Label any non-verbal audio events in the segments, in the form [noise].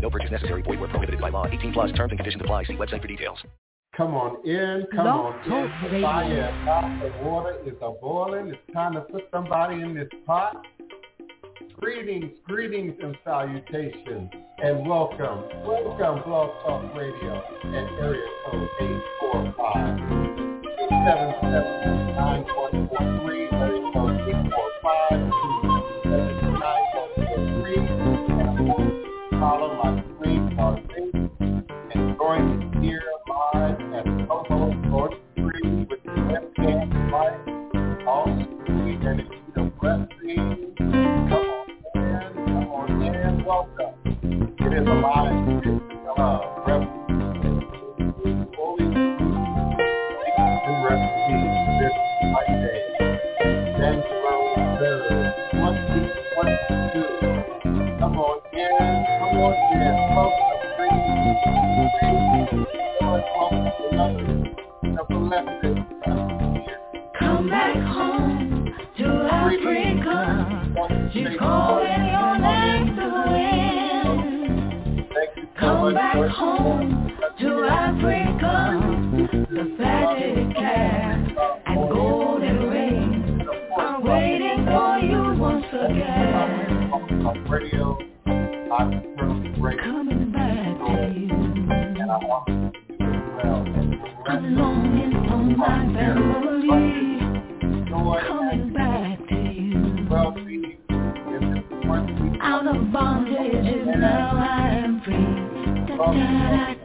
No purchase necessary. Void where prohibited by law. 18 plus terms and conditions apply. See website for details. Come on in, come Love on Talk in. The fire is hot, the water is a boiling. It's time to put somebody in this pot. Greetings, greetings, and salutations, and welcome, welcome, Blog Talk Radio at area code 845 277 9143, area code 845 Follow my Sleep or Sleep and join to hear live at Coco George Tree with the webcam light. Also, we the Come on, in, Come on, in, Welcome. It is a live. Hello. Come back home to Africa. She's calling your name to win. Come back home to Africa. The fatted calf and golden ring are waiting for you once again. Radio, I'm Coming Da da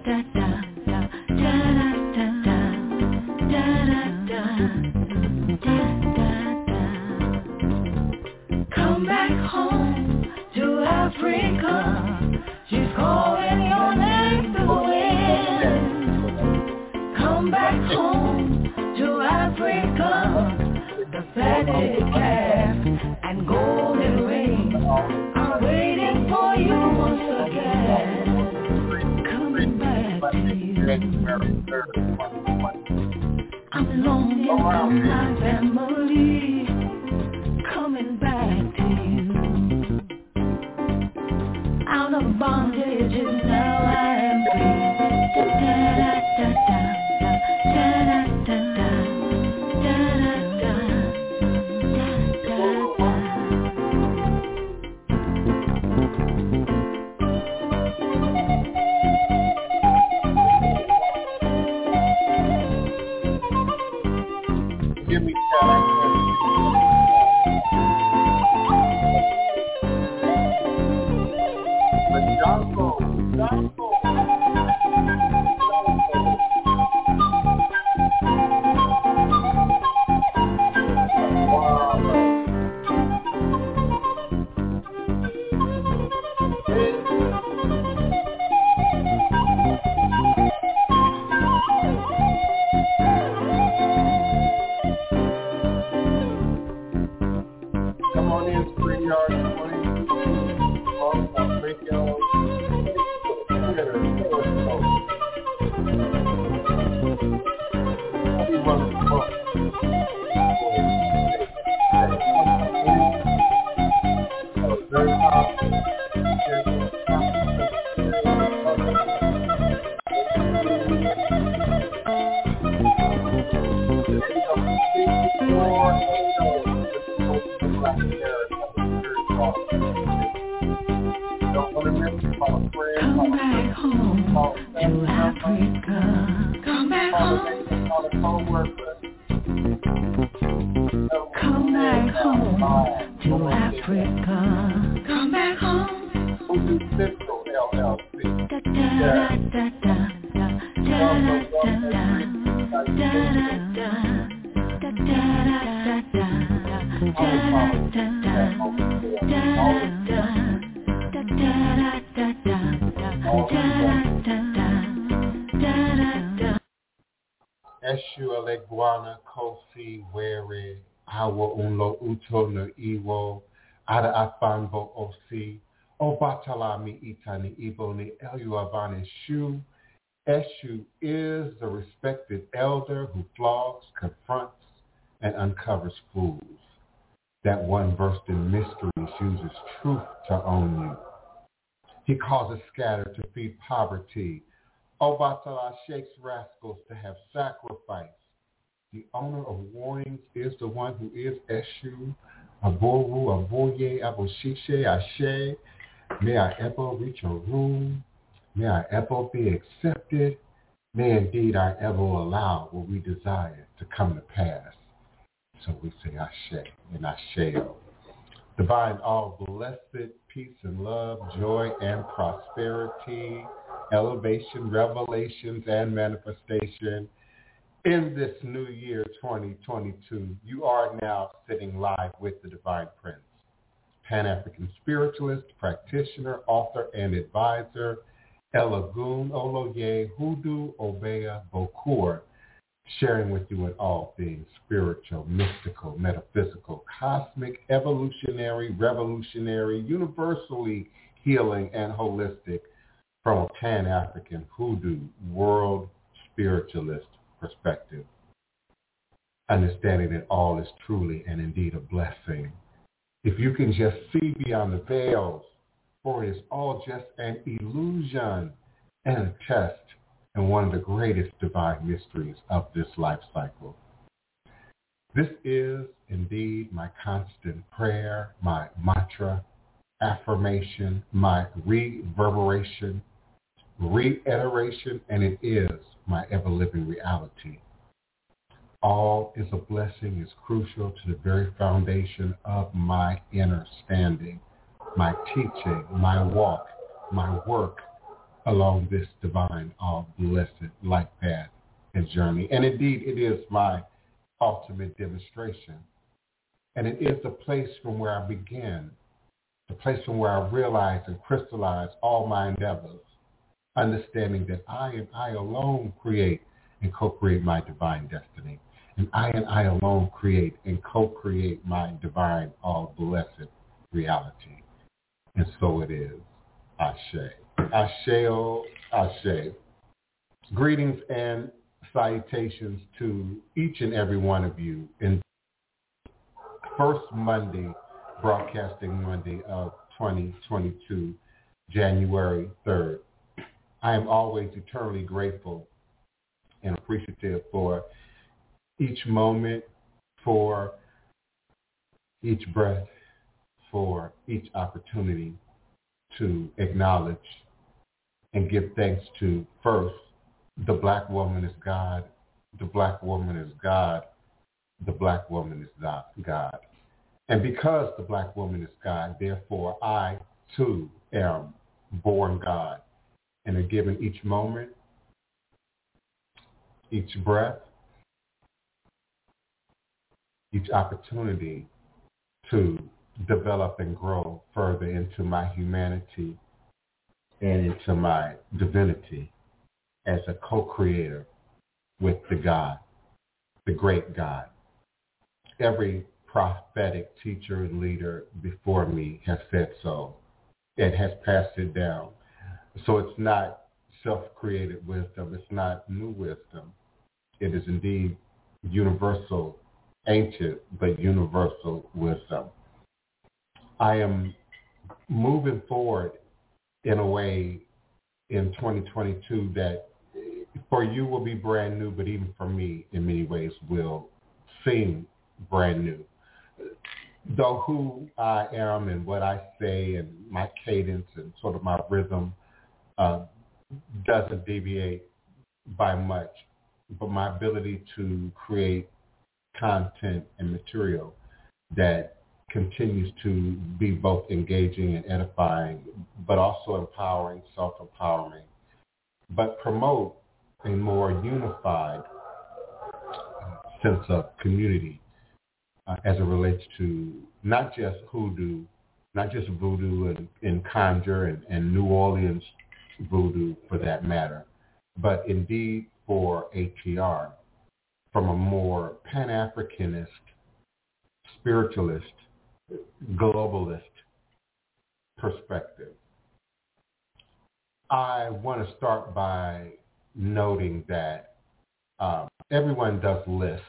Osi Obatala Mi Itani Ibo Ni Elu Avane Shu Eshu is the respected elder who flogs, confronts, and uncovers fools. That one versed in mysteries uses truth to own you. He causes scatter to feed poverty. Obatala shakes rascals to have sacrifice. The owner of warnings is the one who is Eshu, Aboru, Aboye, Aboshishe, Ashe. May I ever reach a room May I ever be accepted. May indeed I ever allow what we desire to come to pass. So we say Ashe and Asheo. Divine all blessed peace and love, joy and prosperity, elevation, revelations, and manifestation in this new year 2022. You are now sitting live with the Divine Prince, Pan-African spiritualist, practitioner, author, and advisor, Elagun Oloye Hudu Obeya Bokur, sharing with you in all things spiritual, mystical, metaphysical, cosmic, evolutionary, revolutionary, universally healing, and holistic from a Pan-African hoodoo world spiritualist perspective. Understanding that all is truly and indeed a blessing. If you can just see beyond the veils for it is all just an illusion and a test and one of the greatest divine mysteries of this life cycle. This is indeed my constant prayer, my mantra, affirmation, my reverberation, reiteration, and it is my ever-living reality. All is a blessing is crucial to the very foundation of my inner standing my teaching, my walk, my work along this divine, all blessed life path and journey. And indeed, it is my ultimate demonstration. And it is the place from where I begin, the place from where I realize and crystallize all my endeavors, understanding that I and I alone create and co-create my divine destiny. And I and I alone create and co-create my divine, all blessed reality. And so it is. Ashe. Asheo, oh, Ashe. Greetings and salutations to each and every one of you in first Monday, broadcasting Monday of 2022, January 3rd. I am always eternally grateful and appreciative for each moment, for each breath, for each opportunity to acknowledge and give thanks to first, the black woman is God, the black woman is God, the black woman is God. And because the black woman is God, therefore I too am born God and are given each moment, each breath, each opportunity to develop and grow further into my humanity and into my divinity as a co-creator with the God, the great God. Every prophetic teacher and leader before me has said so and has passed it down. So it's not self-created wisdom. It's not new wisdom. It is indeed universal, ancient, but universal wisdom. I am moving forward in a way in 2022 that for you will be brand new, but even for me in many ways will seem brand new. Though who I am and what I say and my cadence and sort of my rhythm uh, doesn't deviate by much, but my ability to create content and material that continues to be both engaging and edifying, but also empowering, self-empowering, but promote a more unified sense of community uh, as it relates to not just hoodoo, not just voodoo and, and conjure and, and New Orleans voodoo for that matter, but indeed for ATR from a more Pan-Africanist, spiritualist, globalist perspective. I want to start by noting that um, everyone does lists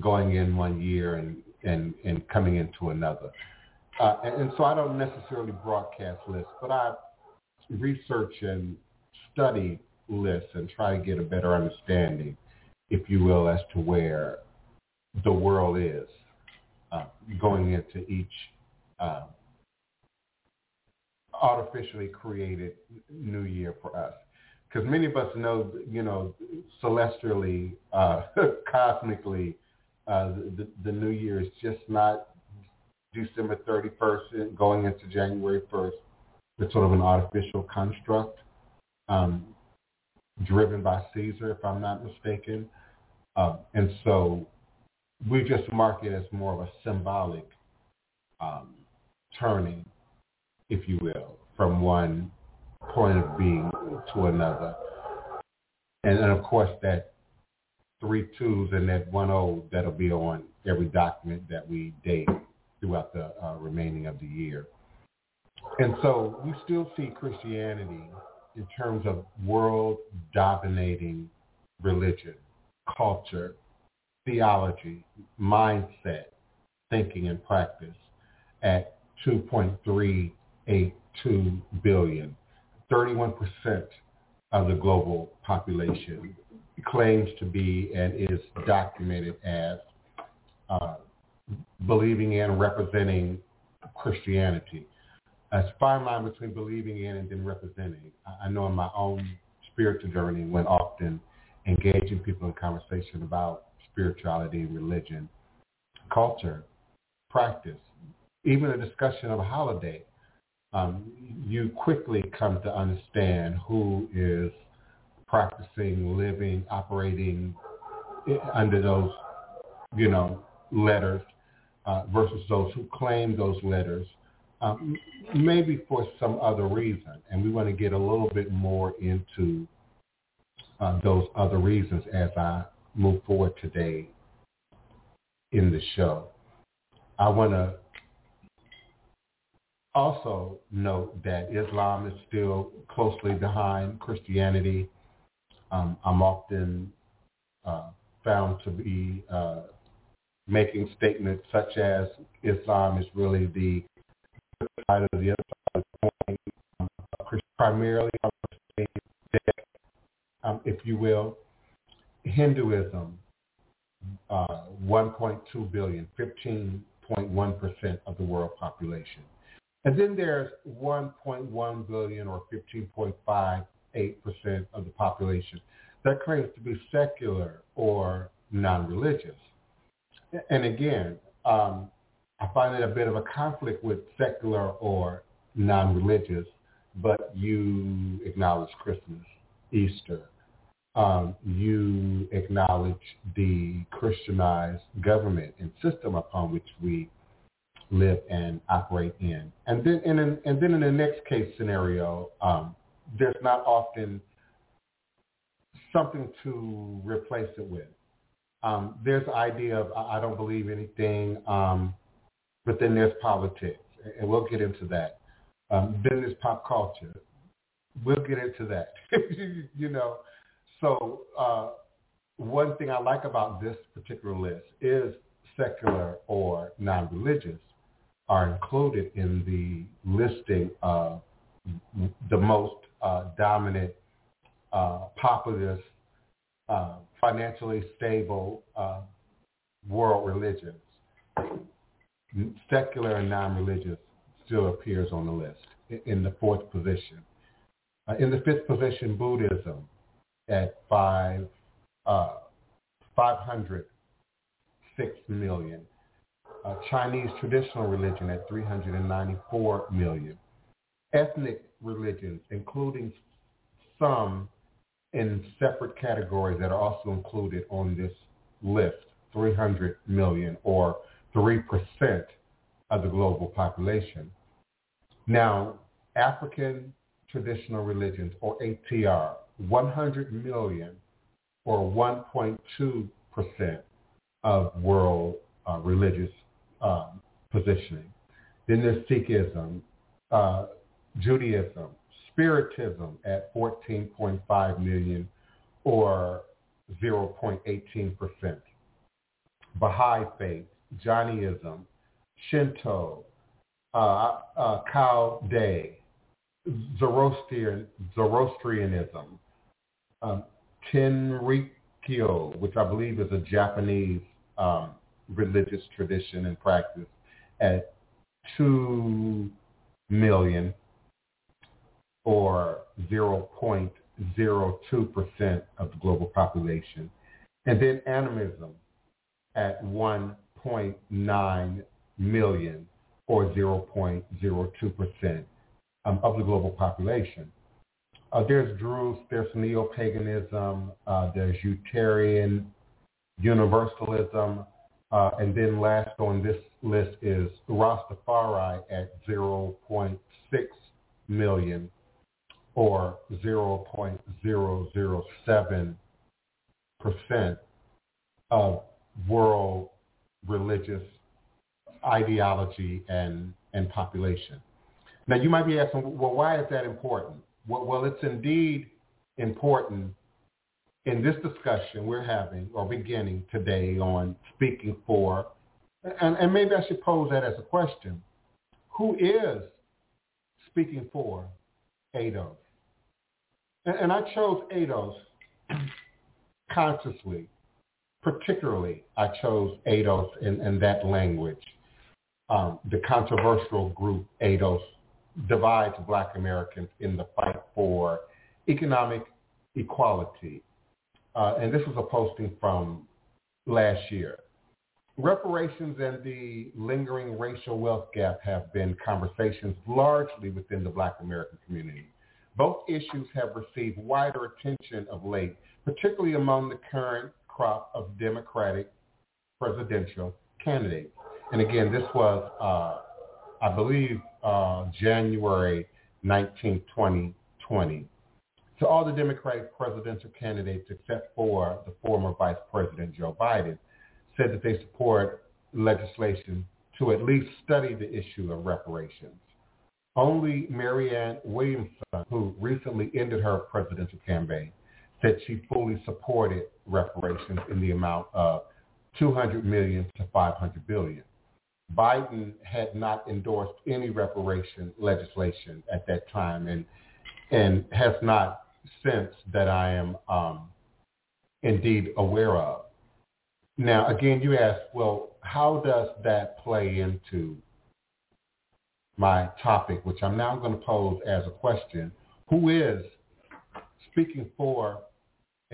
going in one year and, and, and coming into another. Uh, and, and, so I don't necessarily broadcast lists, but I research and study lists and try to get a better understanding, if you will, as to where the world is uh, going into each uh, artificially created new year for us. Because many of us know, you know, celestially, uh, [laughs] cosmically, uh, the, the new year is just not December 31st going into January 1st. It's sort of an artificial construct um, driven by Caesar, if I'm not mistaken. Uh, and so we just mark it as more of a symbolic um, turning if you will, from one point of being to another. And then, of course, that three twos and that one O that'll be on every document that we date throughout the uh, remaining of the year. And so we still see Christianity in terms of world dominating religion, culture, theology, mindset, thinking and practice at 2.3 8.2 billion, 31% of the global population claims to be and is documented as uh, believing in, representing Christianity. As fine line between believing in and then representing. I know in my own spiritual journey when often engaging people in conversation about spirituality, religion, culture, practice, even a discussion of a holiday um, you quickly come to understand who is practicing, living, operating under those, you know, letters uh, versus those who claim those letters, um, maybe for some other reason. And we want to get a little bit more into uh, those other reasons as I move forward today in the show. I want to also note that Islam is still closely behind Christianity. Um, I'm often uh, found to be uh, making statements such as Islam is really the side of the other side um, primarily, um, if you will. Hinduism, uh, 1.2 billion, 15.1% of the world population. And then there's 1.1 billion or 15.58% of the population that claims to be secular or non-religious. And again, um, I find it a bit of a conflict with secular or non-religious, but you acknowledge Christmas, Easter. Um, you acknowledge the Christianized government and system upon which we live and operate in. And then in an, and then in the next case scenario, um, there's not often something to replace it with. Um, there's the idea of I don't believe anything, um, but then there's politics, and we'll get into that. Um, pop culture. We'll get into that. [laughs] you know, so uh, one thing I like about this particular list is secular or non-religious are included in the listing of the most uh, dominant, uh, populous, uh, financially stable uh, world religions. Secular and non-religious still appears on the list in the fourth position. Uh, in the fifth position, Buddhism at five, uh, 506 million uh, Chinese traditional religion at 394 million. Ethnic religions, including some in separate categories that are also included on this list, 300 million or 3% of the global population. Now, African traditional religions or ATR, 100 million or 1.2% of world uh, religious um, positioning. Then there's Sikhism, uh, Judaism, Spiritism at 14.5 million or 0.18%. Baha'i faith, Jainism, Shinto, uh, uh, Cao Dai, Zoroastrian, Zoroastrianism, um, Tenrikyo, which I believe is a Japanese um, religious tradition and practice, at 2 million or 0.02% of the global population. And then animism at 1.9 million or 0.02% um, of the global population. Uh, there's Druze, there's neo-paganism, uh, there's Unitarian universalism, uh, and then last on this list is Rastafari at 0.6 million or 0.007% of world religious ideology and, and population. Now you might be asking, well, why is that important? Well, well, it's indeed important in this discussion we're having or beginning today on speaking for, and, and maybe I should pose that as a question. Who is speaking for ADOS? And, and I chose ADOS consciously. Particularly, I chose ADOS in, in that language. Um, the controversial group ADOS divides black Americans in the fight for economic equality. Uh, and this was a posting from last year. Reparations and the lingering racial wealth gap have been conversations largely within the black American community. Both issues have received wider attention of late, particularly among the current crop of Democratic presidential candidates. And again, this was, uh, I believe, uh, January 19, 2020. To all the Democratic presidential candidates except for the former Vice President Joe Biden said that they support legislation to at least study the issue of reparations. Only Marianne Williamson, who recently ended her presidential campaign, said she fully supported reparations in the amount of 200 million to 500 billion. Biden had not endorsed any reparation legislation at that time and and has not since that I am um, indeed aware of. Now, again, you ask, well, how does that play into my topic, which I'm now going to pose as a question? Who is speaking for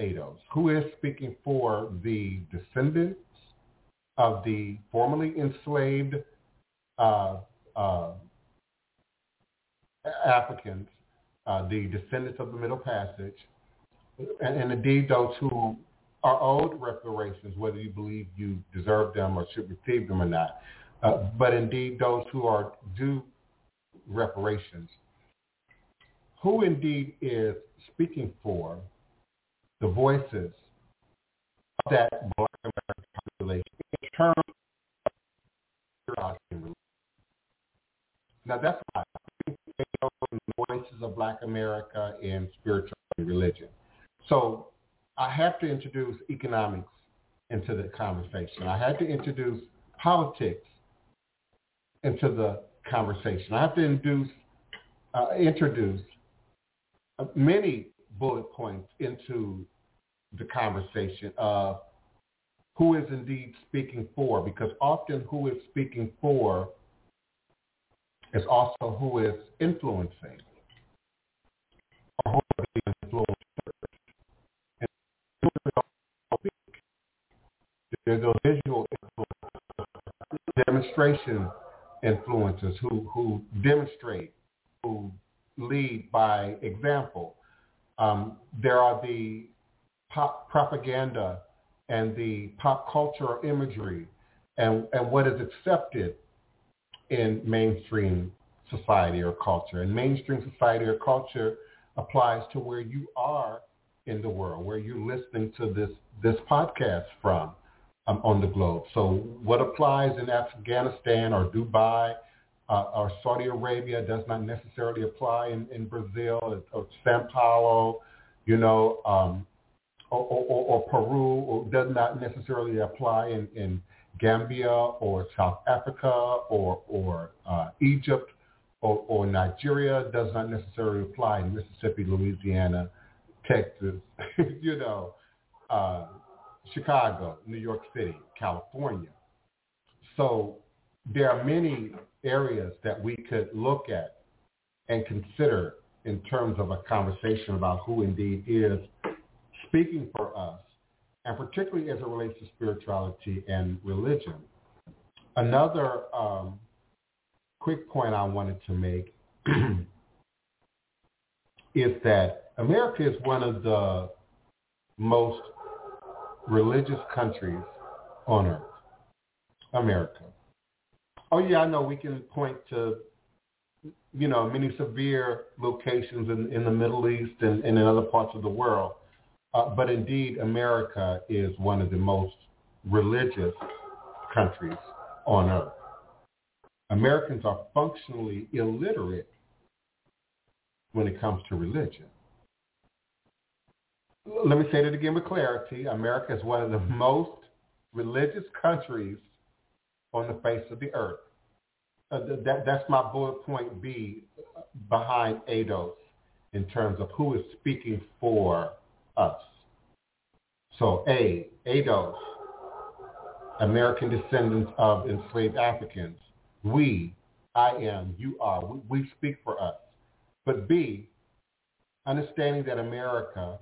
ADOS? Who is speaking for the descendants of the formerly enslaved uh, uh, Africans, uh, the descendants of the Middle Passage, and, and indeed those who are owed reparations, whether you believe you deserve them or should receive them or not, uh, but indeed those who are due reparations. Who indeed is speaking for the voices of that black American population in terms of now that's why the voices of black America in spiritual religion. So I have to introduce economics into the conversation. I had to introduce politics into the conversation. I have to induce, uh, introduce many bullet points into the conversation of who is indeed speaking for, because often who is speaking for is also who is influencing. And there's those visual demonstration influencers who, who demonstrate, who lead by example. Um, there are the pop propaganda and the pop culture imagery and, and what is accepted in mainstream society or culture. And mainstream society or culture applies to where you are in the world, where you're listening to this, this podcast from um, on the globe. So what applies in Afghanistan or Dubai uh, or Saudi Arabia does not necessarily apply in, in Brazil or, Sao Paulo, you know, um, or, or, or, Peru, or does not necessarily apply in, in Gambia or South Africa or, or uh, Egypt or, or Nigeria does not necessarily apply in Mississippi, Louisiana, Texas, [laughs] you know, uh, Chicago, New York City, California. So there are many areas that we could look at and consider in terms of a conversation about who indeed is speaking for us, and particularly as it relates to spirituality and religion. Another um, quick point I wanted to make [clears throat] is that America is one of the most religious countries on earth. America. Oh yeah, I know we can point to, you know, many severe locations in, in the Middle East and, and in other parts of the world. Uh, but indeed, America is one of the most religious countries on earth. Americans are functionally illiterate when it comes to religion. Let me say that again with clarity. America is one of the most religious countries on the face of the earth. Uh, that, that's my bullet point B behind ADOS in terms of who is speaking for us. So A, ADOS, American descendants of enslaved Africans. We, I am, you are, we, we speak for us. But B, understanding that America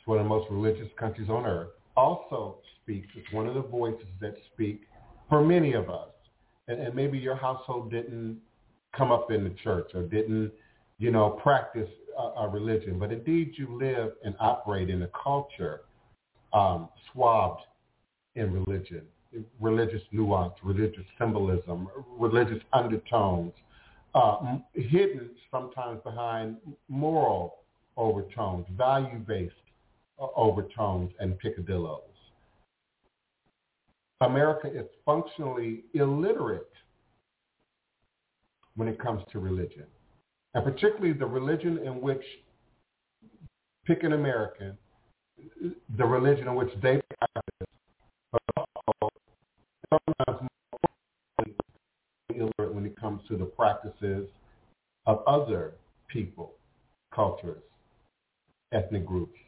is one of the most religious countries on earth, also speaks, it's one of the voices that speak for many of us. And, and maybe your household didn't come up in the church or didn't, you know, practice a, a religion, but indeed you live and operate in a culture um, swabbed in religion, religious nuance, religious symbolism, religious undertones, uh, hidden sometimes behind moral overtones, value-based overtones and picadillos. America is functionally illiterate when it comes to religion, and particularly the religion in which, pick an American, the religion in which they practice, but sometimes more illiterate when it comes to the practices of other people, cultures, ethnic groups,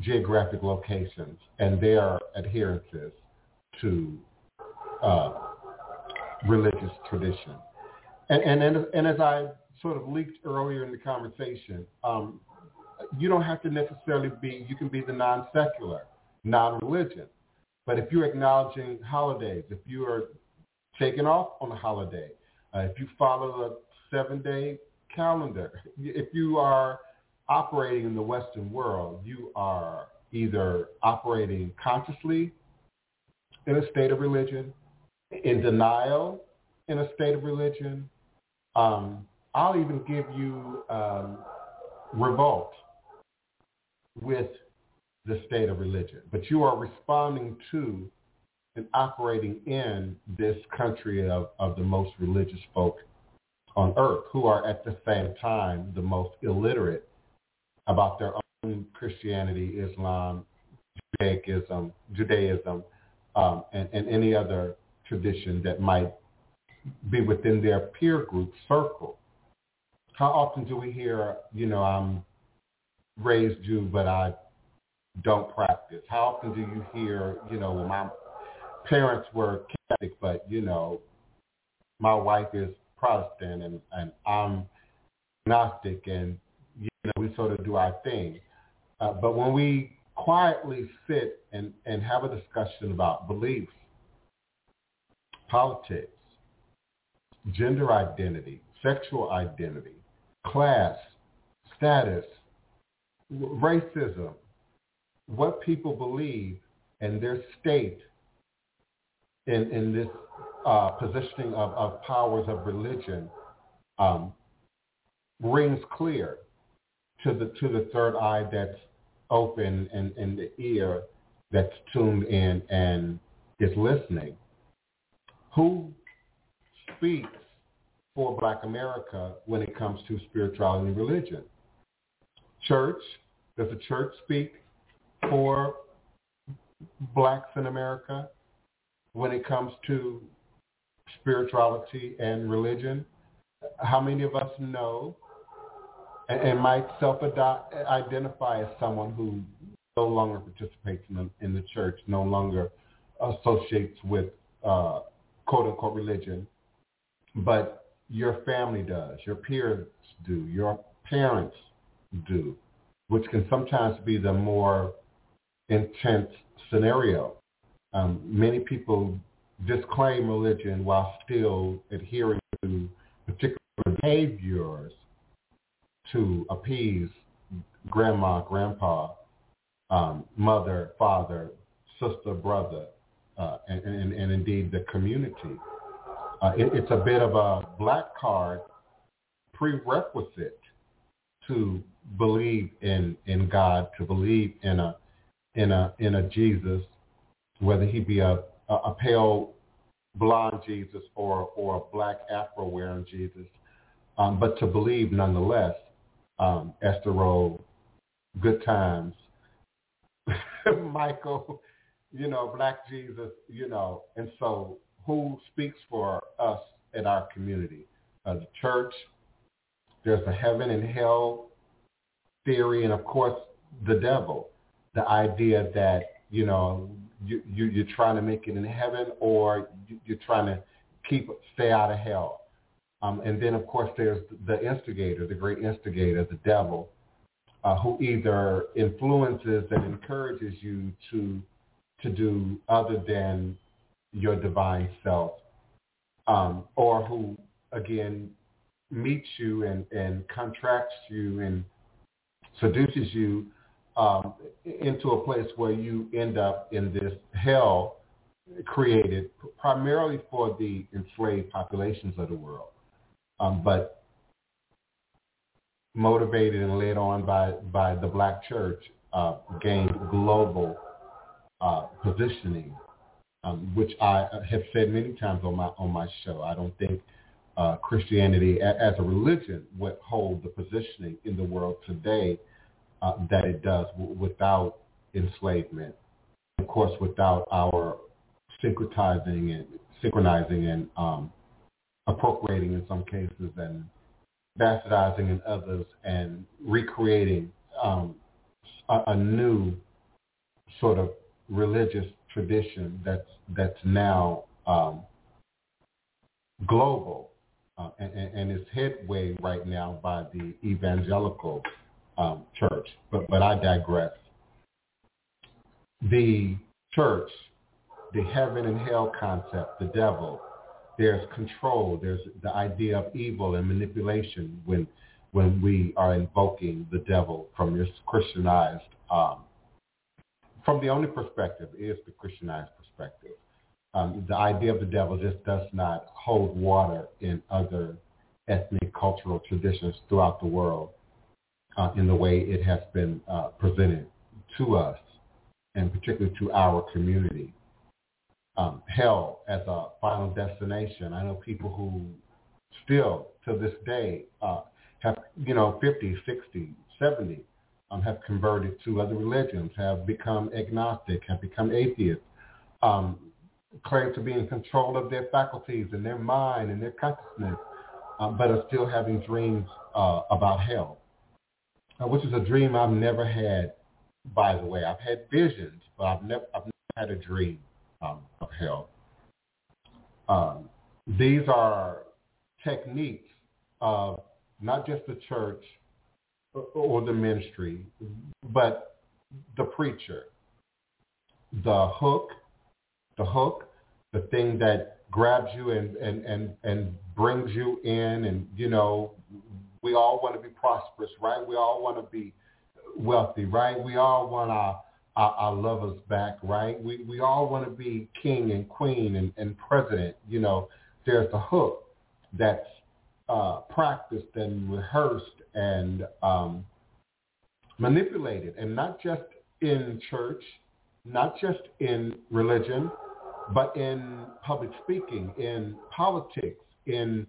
geographic locations, and their adherences to uh, religious tradition. And, and, and, as I sort of leaked earlier in the conversation, um, you don't have to necessarily be, you can be the non-secular, non-religion. But if you're acknowledging holidays, if you are taking off on a holiday, uh, if you follow a seven-day calendar, if you are operating in the Western world, you are either operating consciously in a state of religion, in denial in a state of religion. Um, I'll even give you um, revolt with the state of religion. But you are responding to and operating in this country of, of the most religious folk on earth who are at the same time the most illiterate about their own Christianity, Islam, Judaism, Judaism, um, and, and any other tradition that might be within their peer group circle. How often do we hear, you know, I'm raised Jew, but I don't practice? How often do you hear, you know, well, my parents were Catholic, but, you know, my wife is Protestant and, and I'm Gnostic and, sort of do our thing. Uh, but when we quietly sit and, and have a discussion about beliefs, politics, gender identity, sexual identity, class, status, racism, what people believe and their state in, in this uh, positioning of, of powers of religion um, rings clear to the to the third eye that's open and, and the ear that's tuned in and is listening. Who speaks for Black America when it comes to spirituality and religion? Church. Does the church speak for blacks in America when it comes to spirituality and religion? How many of us know and, and might self-identify as someone who no longer participates in the, in the church, no longer associates with uh, quote-unquote religion, but your family does, your peers do, your parents do, which can sometimes be the more intense scenario. Um, many people disclaim religion while still adhering to particular behaviors to appease grandma, grandpa, um, mother, father, sister, brother, uh, and, and, and, indeed the community. Uh, it, it's a bit of a black card prerequisite to believe in, in God, to believe in a in a in a Jesus, whether he be a, a, a pale blonde Jesus or or a black Afro wearing Jesus, um, but to believe nonetheless um, Esther Rolle, Good Times, [laughs] Michael, you know, Black Jesus, you know, and so who speaks for us in our community? Uh, the church, there's a heaven and hell theory, and of course the devil, the idea that, you know, you, you, you're trying to make it in heaven or you, you're trying to keep, stay out of hell. Um, and then, of course, there's the instigator, the great instigator, the devil, uh, who either influences and encourages you to to do other than your divine self, um, or who again meets you and, and contracts you and seduces you um, into a place where you end up in this hell created primarily for the enslaved populations of the world um, but motivated and led on by, by the black church, uh, gained global uh, positioning, um, which I have said many times on my on my show. I don't think uh, Christianity a, as a religion would hold the positioning in the world today uh, that it does w- without enslavement. Of course, without our syncretizing and synchronizing and um, appropriating in some cases and bastardizing in others and recreating um, a, a, new sort of religious tradition that's that's now um, global uh, and, and, is headway right now by the evangelical um, church. But but I digress. The church, the heaven and hell concept, the devil, there's control. There's the idea of evil and manipulation when when we are invoking the devil from this Christianized. Um, from the only perspective is the Christianized perspective. Um, the idea of the devil just does not hold water in other ethnic cultural traditions throughout the world uh, in the way it has been uh, presented to us and particularly to our community um, hell as a final destination. I know people who still to this day uh, have, you know, 50, 60, 70 um, have converted to other religions, have become agnostic, have become atheists, um, claim to be in control of their faculties and their mind and their consciousness, um, but are still having dreams uh, about hell, uh, which is a dream I've never had, by the way. I've had visions, but I've never, I've never had a dream um, of hell. Um, these are techniques of not just the church or the ministry, but the preacher. The hook, the hook, the thing that grabs you and, and, and, and brings you in and, you know, we all want to be prosperous, right? We all want to be wealthy, right? We all want our our, our lovers back, right? We we all want to be king and queen and, and president. You know, there's a hook that's uh, practiced and rehearsed and um, manipulated, and not just in church, not just in religion, but in public speaking, in politics, in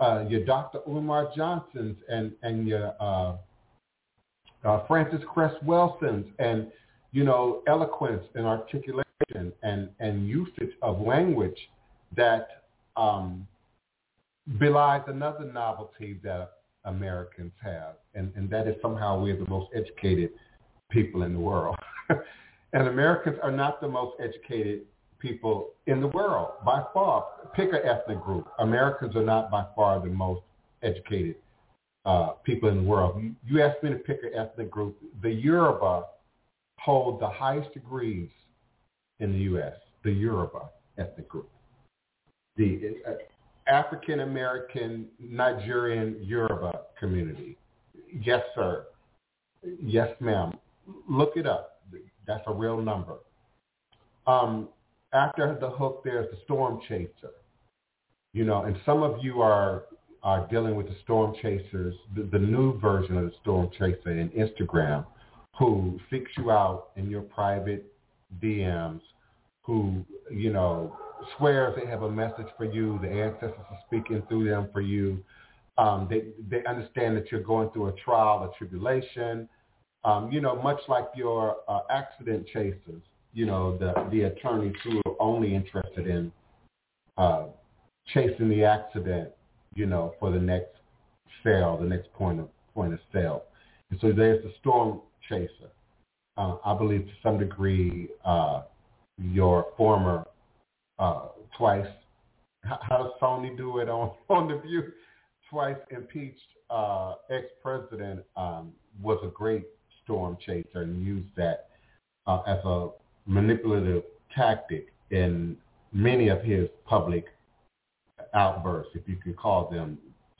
uh, your Dr. Umar Johnsons and, and your uh, uh, Frances Cress Welsing's and, you know, eloquence and articulation and, and usage of language that um, belies another novelty that Americans have, and, and that is somehow we're the most educated people in the world. [laughs] and Americans are not the most educated people in the world by far. Pick an ethnic group. Americans are not by far the most educated uh, people in the world. You, you asked me to pick an ethnic group. The Yoruba hold the highest degrees in the U.S. The Yoruba ethnic group. The uh, African American Nigerian Yoruba community. Yes, sir. Yes, ma'am. Look it up. That's a real number. Um, after the hook, there's the storm chaser. You know, and some of you are are dealing with the storm chasers, the, the new version of the storm chaser in Instagram, who seeks you out in your private DMs, who you know swears they have a message for you. The ancestors are speaking through them for you. Um, they they understand that you're going through a trial, a tribulation. Um, you know, much like your uh, accident chasers. You know, the the attorneys who are only interested in uh, chasing the accident. You know, for the next sale, the next point of point of sale. And so there's the storm chaser. Uh, I believe to some degree, uh, your former uh, twice. How does Sunny do it on [laughs] on the View? Twice impeached uh, ex-president um, was a great storm chaser and used that uh, as a manipulative tactic in many of his public outbursts, if you can call them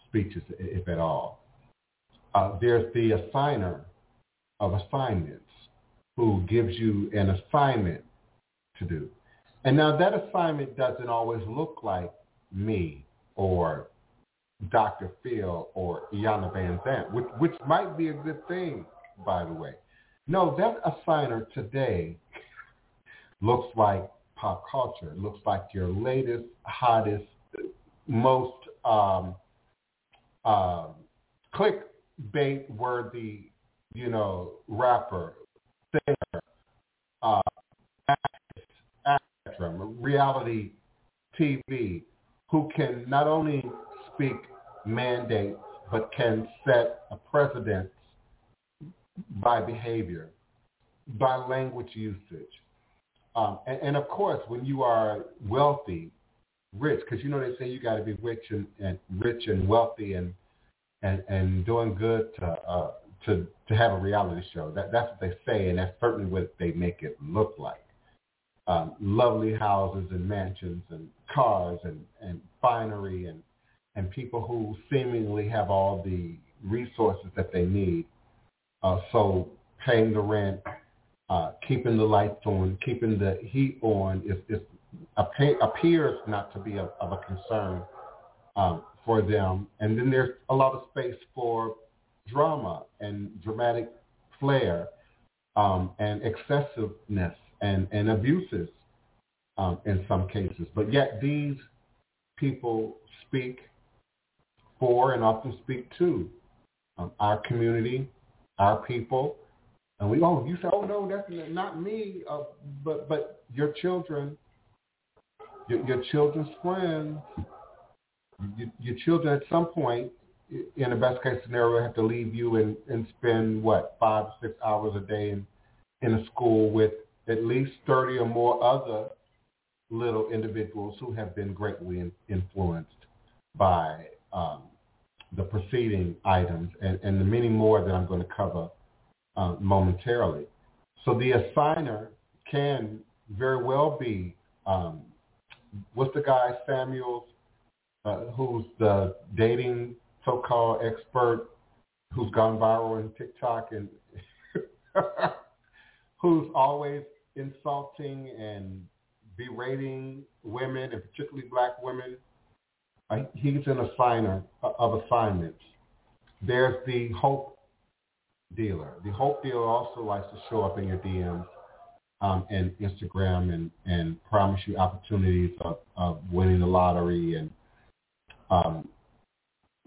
speeches, if at all. Uh, there's the assigner of assignments who gives you an assignment to do. And now that assignment doesn't always look like me or Dr. Phil or Iyanla Vanzant, which, which might be a good thing, by the way. No, that assigner today looks like pop culture. It looks like your latest, hottest, most um, uh, clickbait-worthy, you know, rapper, singer, uh, reality TV, who can not only speak mandates, but can set a precedent by behavior, by language usage. Um, and, and, of course, when you are wealthy, rich, because you know they say you got to be rich and, and, rich and wealthy and and, and doing good to uh, to to have a reality show. That that's what they say, and that's certainly what they make it look like um, lovely houses and mansions and cars and, and finery and, and people who seemingly have all the resources that they need. Uh, so paying the rent, uh, keeping the lights on, keeping the heat on is, is appears not to be a, of a concern um, for them. And then there's a lot of space for drama and dramatic flair um, and excessiveness and, and abuses um, in some cases. But yet these people speak for and often speak to um, our community, our people. And we, oh, you say, oh, no, that's not me. Uh, but, but your children, your, your children's friends, your, your children at some point, in the best case scenario, have to leave you and, and spend, what, five, six hours a day in, in a school with at least 30 or more other little individuals who have been greatly in, influenced by um, the preceding items and, and the many more that I'm going to cover uh, momentarily. So the assigner can very well be, um, what's the guy, Samuels, uh, who's the dating so-called expert who's gone viral in TikTok and [laughs] who's always insulting and berating women, and particularly black women. Uh, he's an assigner of assignments. There's the hope dealer. The hope dealer also likes to show up in your DMs um, and Instagram and, and promise you opportunities of, of winning the lottery and um,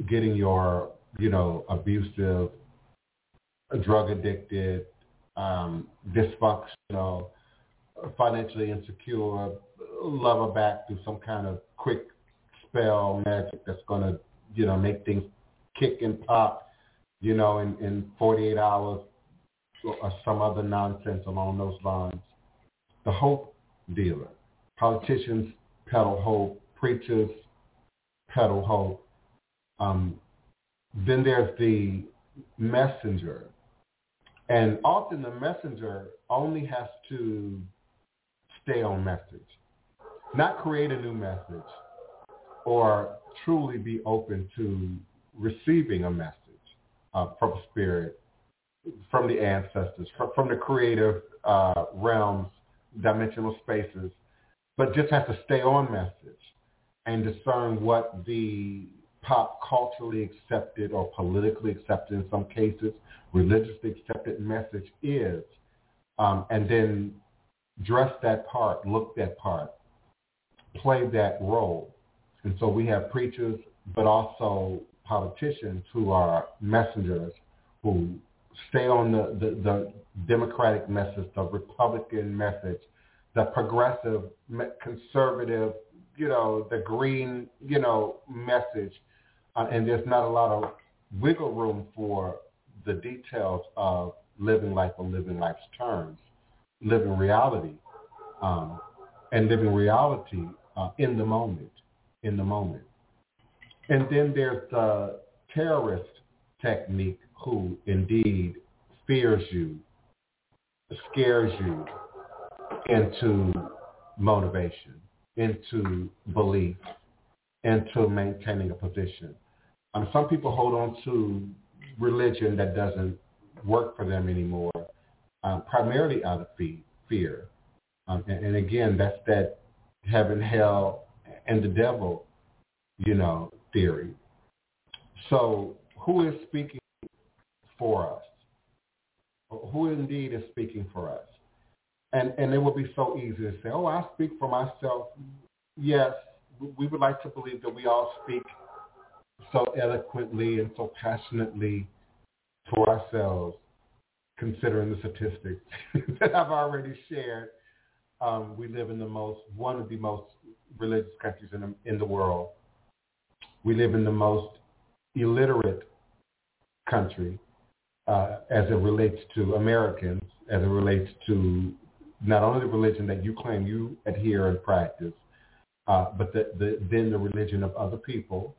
getting your, you know, abusive, drug addicted, um, dysfunctional, financially insecure lover back through some kind of quick spell magic that's going to, you know, make things kick and pop, you know, in, in 48 hours or some other nonsense along those lines. The hope dealer. Politicians peddle hope. Preachers peddle hope. Um, then there's the messenger. And often the messenger only has to stay on message, not create a new message or truly be open to receiving a message uh, from spirit, from the ancestors, from, from the creative uh, realms, dimensional spaces, but just has to stay on message and discern what the pop culturally accepted or politically accepted in some cases, religiously accepted message is, um, and then dress that part, look that part, play that role. And so we have preachers, but also politicians who are messengers who stay on the, the, the Democratic message, the Republican message, the progressive, conservative, you know, the green, you know, message. Uh, and there's not a lot of wiggle room for the details of living life on living life's terms, living reality, um, and living reality uh, in the moment, in the moment. And then there's the terrorist technique who indeed fears you, scares you into motivation, into belief, into maintaining a position. Um, some people hold on to religion that doesn't work for them anymore, um, primarily out of fear. Um, and, and again, that's that heaven, hell, and the devil, you know, theory. So who is speaking for us? Who indeed is speaking for us? And, and it would be so easy to say, oh, I speak for myself. Yes, we would like to believe that we all speak so eloquently and so passionately for ourselves, considering the statistics [laughs] that I've already shared. Um, we live in the most, one of the most religious countries in the, in the world. We live in the most illiterate country uh, as it relates to Americans, as it relates to not only the religion that you claim you adhere and practice, uh, but the, the, then the religion of other people.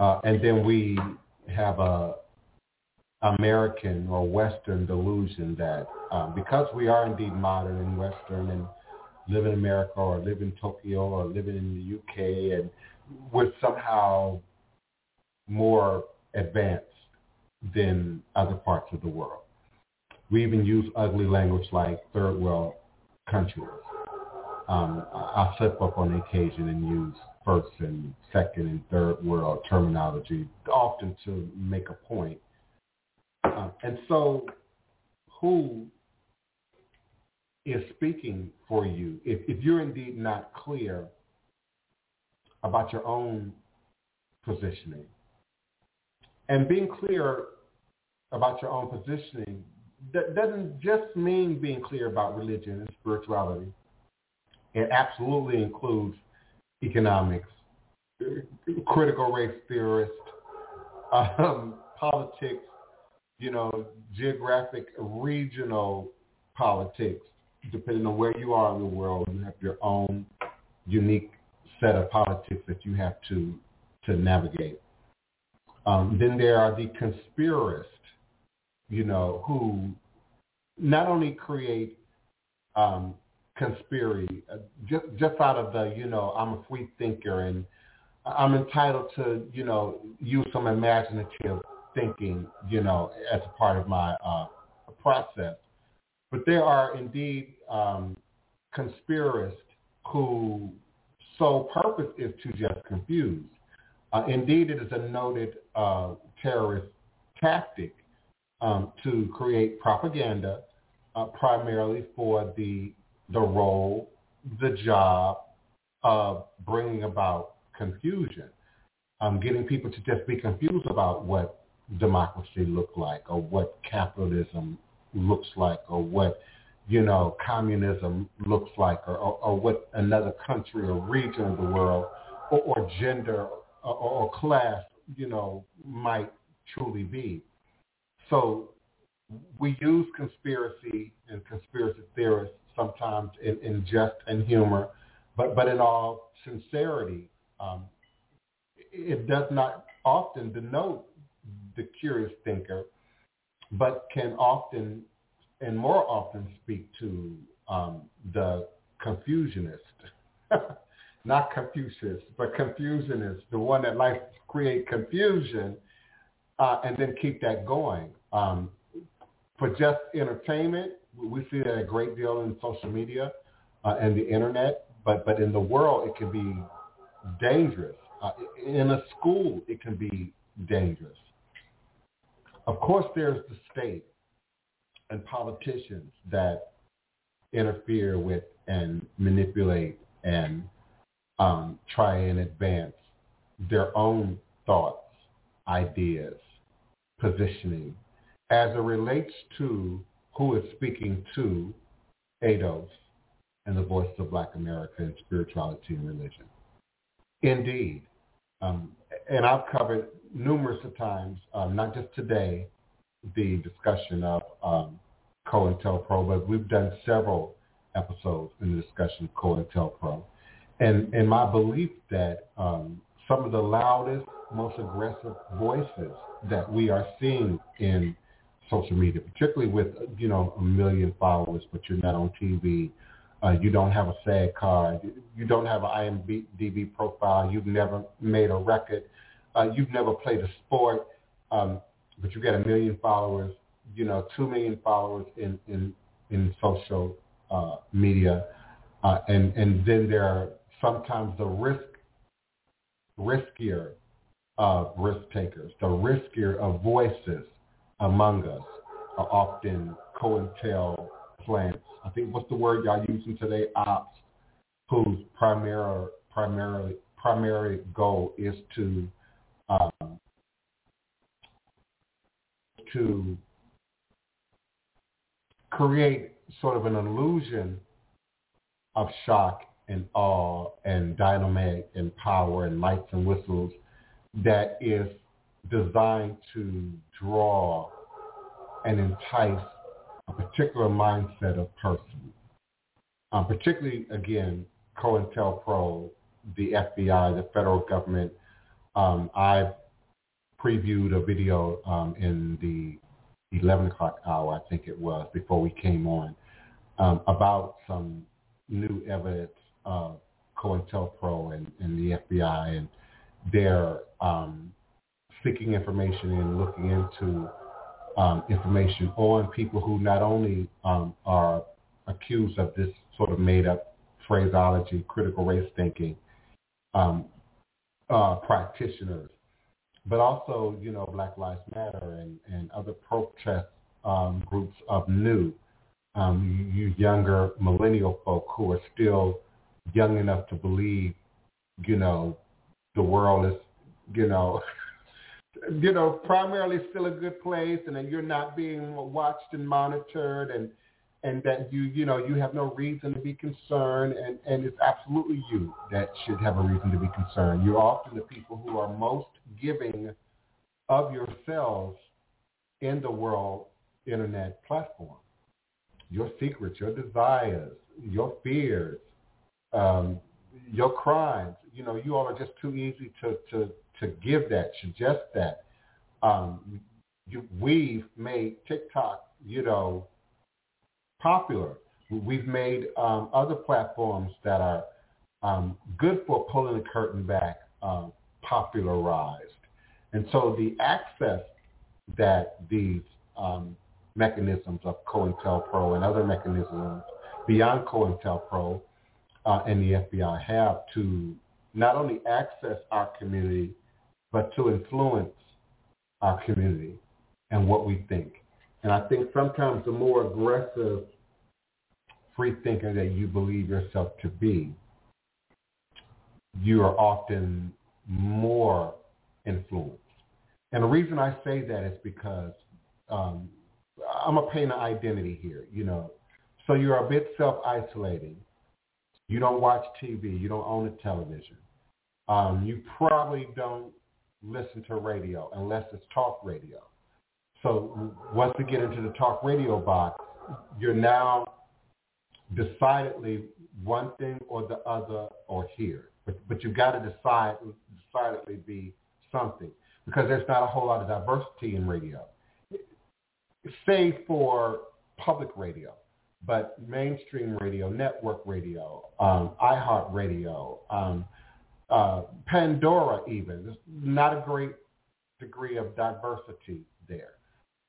Uh, and then we have a American or Western delusion that um, because we are indeed modern and Western and live in America or live in Tokyo or living in the UK and we're somehow more advanced than other parts of the world. We even use ugly language like third world countries. Um, I slip up on occasion and use first and second and third world terminology, often to make a point. Uh, and so who is speaking for you if, if you're indeed not clear about your own positioning. And being clear about your own positioning that doesn't just mean being clear about religion and spirituality. It absolutely includes economics, critical race theorists, um, politics, you know, geographic, regional politics, depending on where you are in the world, you have your own unique set of politics that you have to to navigate. Um, then there are the conspiracists, you know, who not only create um, conspiracy uh, just just out of the you know I'm a free thinker and I'm entitled to you know use some imaginative thinking you know as a part of my uh, process, but there are indeed um, conspiracists who sole purpose is to just confuse. Uh, indeed, it is a noted uh, terrorist tactic um, to create propaganda uh, primarily for the the role, the job of bringing about confusion, um, getting people to just be confused about what democracy looked like or what capitalism looks like or what you know communism looks like or, or, or what another country or region of the world or, or gender or, or class you know might truly be. So we use conspiracy and conspiracy theorists sometimes in, in jest and humor, but, but in all sincerity, um, it does not often denote the curious thinker, but can often and more often speak to um, the confusionist. [laughs] not Confucius, but confusionist, the one that likes to create confusion uh, and then keep that going. Um, for just entertainment, we see that a great deal in social media uh, and the internet, but, but in the world, it can be dangerous. Uh, in a school, it can be dangerous. Of course, there's the state and politicians that interfere with and manipulate and um, try and advance their own thoughts, ideas, positioning, as it relates to who is speaking to ADOS and the voice of Black America and spirituality and religion. Indeed. Um, and I've covered numerous times, um, not just today, the discussion of um, COINTELPRO, but we've done several episodes in the discussion of COINTELPRO. And, and my belief that um, some of the loudest, most aggressive voices that we are seeing in social media, particularly with, you know, a million followers, but you're not on TV. Uh, you don't have a SAG card. You don't have an IMDb profile. You've never made a record. Uh, you've never played a sport, um, but you got a million followers, you know, two million followers in, in, in social uh, media. Uh, and, and then there are sometimes the risk, riskier of risk takers, the riskier of voices among us are often COINTEL plants. I think what's the word y'all using today? Ops, whose primary primary primary goal is to um, to create sort of an illusion of shock and awe and dynamite and power and lights and whistles that is designed to draw and entice a particular mindset of person. Um, particularly, again, COINTELPRO, the FBI, the federal government. Um, I previewed a video um, in the 11 o'clock hour, I think it was, before we came on, um, about some new evidence of COINTELPRO and, and the FBI and their um, seeking information and looking into um, information on people who not only um, are accused of this sort of made-up phraseology, critical race thinking um, uh, practitioners, but also, you know, Black Lives Matter and, and other protest um, groups of new, um, you younger millennial folk who are still young enough to believe, you know, the world is, you know, [laughs] you know, primarily still a good place and that you're not being watched and monitored and and that you, you know, you have no reason to be concerned and, and it's absolutely you that should have a reason to be concerned. You're often the people who are most giving of yourselves in the world internet platform. Your secrets, your desires, your fears, um, your crimes, you know, you all are just too easy to, to to give that, suggest that. Um, you, we've made TikTok, you know, popular. We've made um, other platforms that are um, good for pulling the curtain back um, popularized. And so the access that these um, mechanisms of COINTELPRO and other mechanisms beyond COINTELPRO uh, and the FBI have to not only access our community, but to influence our community and what we think. And I think sometimes the more aggressive free thinker that you believe yourself to be, you are often more influenced. And the reason I say that is because um, I'm a paint an identity here, you know. So you're a bit self-isolating. You don't watch TV. You don't own a television. Um, you probably don't listen to radio unless it's talk radio. So once we get into the talk radio box, you're now decidedly one thing or the other or here. But, but you've got to decide, decidedly be something because there's not a whole lot of diversity in radio, save for public radio. But mainstream radio, network radio, um, iHeart Radio, um, uh, Pandora even, there's not a great degree of diversity there.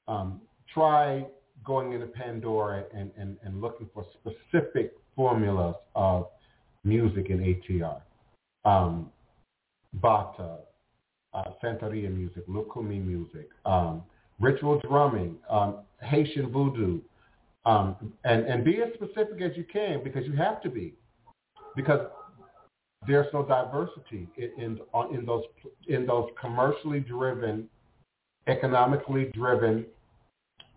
Um, try going into Pandora and, and, and looking for specific formulas of music in ATR. Um, Bata, uh, Santeria music, Lukumi music, um, ritual drumming, um, Haitian voodoo, um, and, and be as specific as you can because you have to be. Because there's no diversity in, in, in those in those commercially driven, economically driven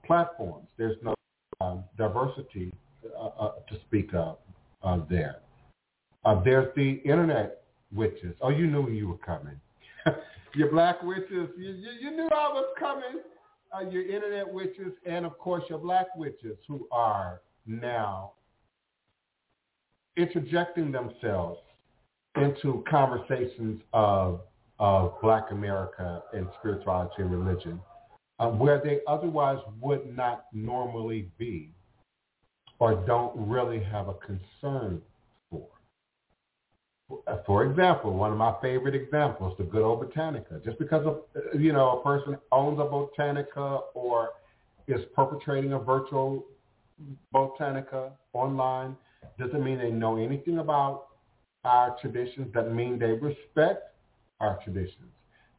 platforms. There's no um, diversity uh, uh, to speak of uh, there. there's the internet witches. Oh, you knew you were coming. [laughs] your black witches, you, you, you, knew I was coming. Uh, your internet witches, and of course your black witches, who are now interjecting themselves into conversations of of Black America and spirituality and religion uh, where they otherwise would not normally be or don't really have a concern for. For example, one of my favorite examples, the good old Botanica. Just because of, you know a person owns a Botanica or is perpetrating a virtual Botanica online doesn't mean they know anything about our traditions. Doesn't mean they respect our traditions.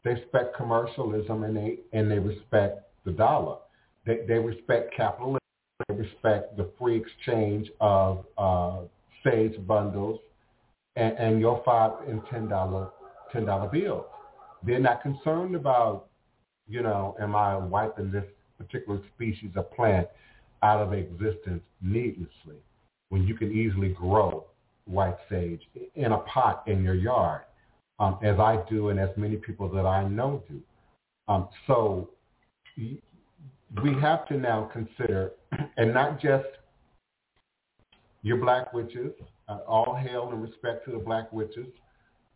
They respect commercialism and they and they respect the dollar. They, they respect capitalism. They respect the free exchange of uh, sage bundles and, and your five and ten dollar ten dollar bills. They're not concerned about, you know, am I wiping this particular species of plant out of existence needlessly when you can easily grow white sage in a pot in your yard um, as I do and as many people that I know do. Um, so we have to now consider, [clears throat] and not just your black witches, uh, all hail and respect to the black witches,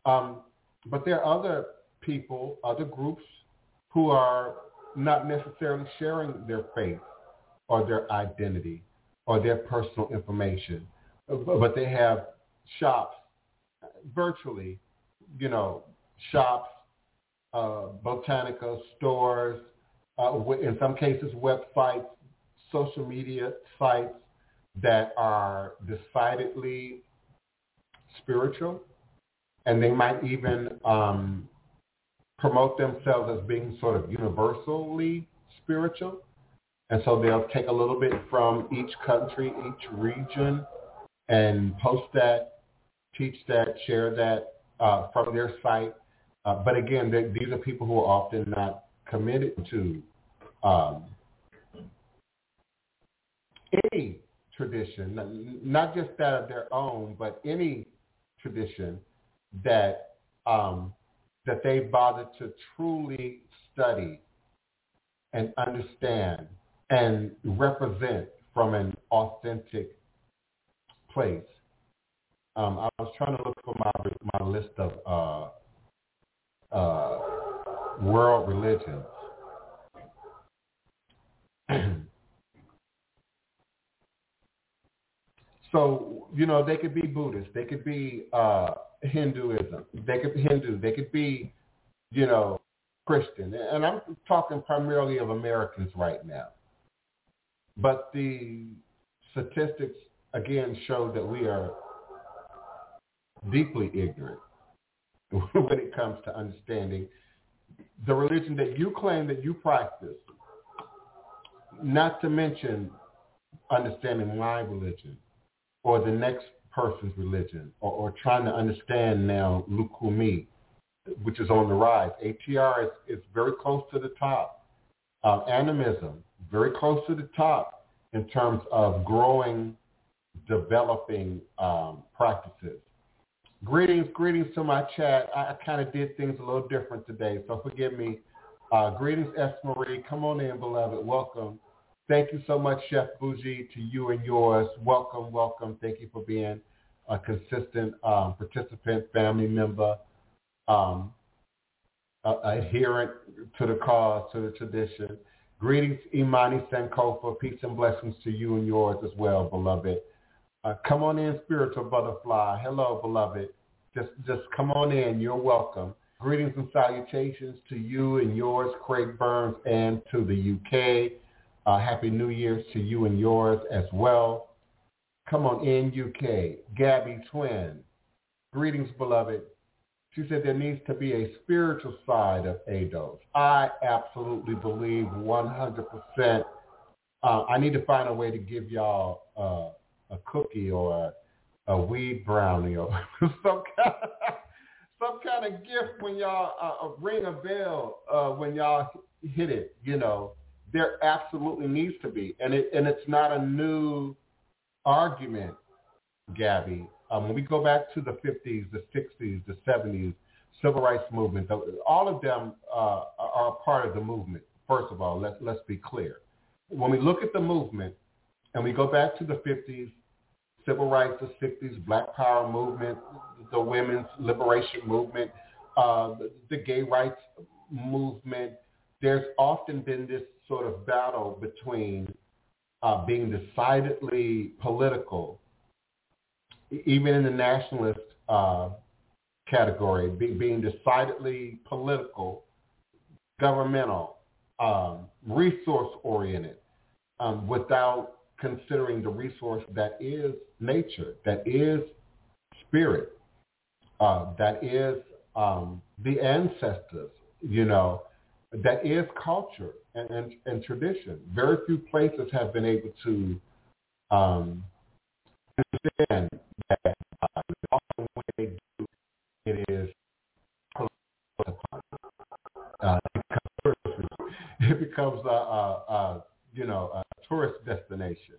um, but there are other people, other groups who are not necessarily sharing their faith or their identity or their personal information, but they have shops virtually you know, shops, uh, botanica stores, uh, in some cases websites, social media sites that are decidedly spiritual, and they might even um, promote themselves as being sort of universally spiritual. And so they'll take a little bit from each country, each region, and post that, teach that, share that, uh, from their site. Uh, but again, these are people who are often not committed to um, any tradition, not just that of their own, but any tradition that um, that they bother to truly study and understand and represent from an authentic place. Um, I was trying to look for my my list of uh, uh, world religions. [clears throat] so you know they could be Buddhist, they could be uh, Hinduism, they could be Hindu, they could be you know Christian, and I'm talking primarily of Americans right now. But the statistics again show that we are deeply ignorant [laughs] when it comes to understanding the religion that you claim that you practice. not to mention understanding my religion or the next person's religion or, or trying to understand now Lukumi, which is on the rise. ATR is, is very close to the top. Uh, animism, very close to the top in terms of growing, developing um, practices. Greetings, greetings to my chat. I, I kind of did things a little different today, so forgive me. Uh, greetings, S. Marie. Come on in, beloved. Welcome. Thank you so much, Chef Bougie, to you and yours. Welcome, welcome. Thank you for being a consistent um, participant, family member, um, adherent to the cause, to the tradition. Greetings, Imani Sankofa. Peace and blessings to you and yours as well, beloved. Uh, come on in, spiritual butterfly. Hello, beloved. Just, just come on in. You're welcome. Greetings and salutations to you and yours, Craig Burns, and to the UK. Uh, Happy New Year's to you and yours as well. Come on in, UK. Gabby Twin. Greetings, beloved. She said there needs to be a spiritual side of ADOS. I absolutely believe 100%. Uh, I need to find a way to give y'all uh, a cookie or a, a weed brownie or [laughs] some kind of, some kind of gift when y'all uh, ring a bell uh, when y'all hit it. You know, there absolutely needs to be, and it and it's not a new argument, Gabby. Um, when we go back to the 50s, the 60s, the 70s, civil rights movement, all of them uh, are part of the movement. First of all, let's let's be clear. When we look at the movement, and we go back to the 50s, civil rights, the 60s, Black Power movement, the women's liberation movement, uh, the, gay rights movement. There's often been this sort of battle between uh, being decidedly political, even in the nationalist uh, category, be, being decidedly political, governmental, um, resource-oriented, um, without considering the resource that is nature, that is spirit, uh, that is um, the ancestors, you know, that is culture and, and, and tradition. Very few places have been able to um, understand that uh, when they do, it is uh, [laughs] it becomes a, a, a you know tourist destination.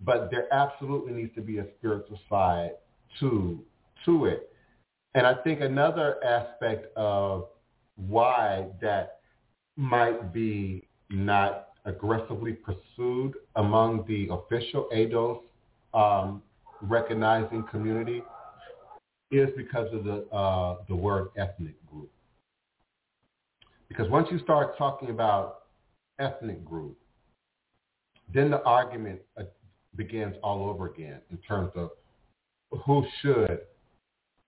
But there absolutely needs to be a spiritual side to to it. And I think another aspect of why that might be not aggressively pursued among the official ADOS um, recognizing community is because of the uh, the word ethnic group. Because once you start talking about ethnic group, then the argument uh, begins all over again in terms of who should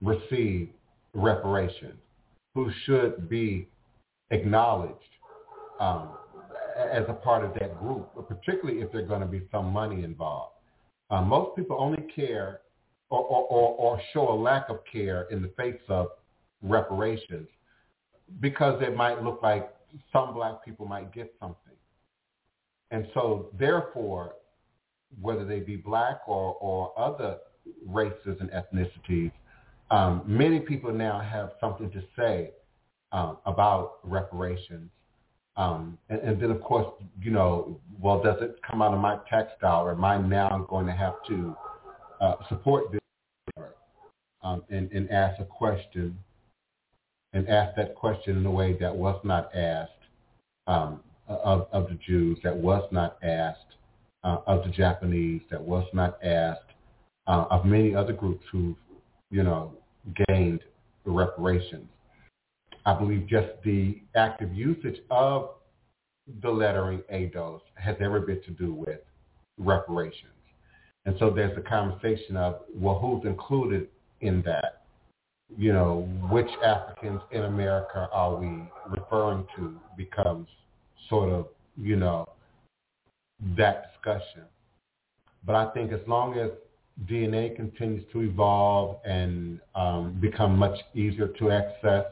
receive reparations, who should be acknowledged um, as a part of that group, particularly if there's going to be some money involved. Uh, most people only care or, or, or, or show a lack of care in the face of reparations because it might look like some black people might get something. And so therefore, whether they be black or, or other races and ethnicities, um, many people now have something to say um, about reparations um, and, and, then, of course, you know, well, does it come out of my tax dollar? Am I now going to have to uh, support this um, and, and ask a question and ask that question in a way that was not asked um, of, of the Jews, that was not asked uh, of the Japanese, that was not asked uh, of many other groups who, you know, gained reparations. I believe just the active usage of the lettering ADOS has every bit to do with reparations. And so there's a conversation of, well, who's included in that? You know, which Africans in America are we referring to becomes sort of, you know, that discussion. But I think as long as DNA continues to evolve and um, become much easier to access,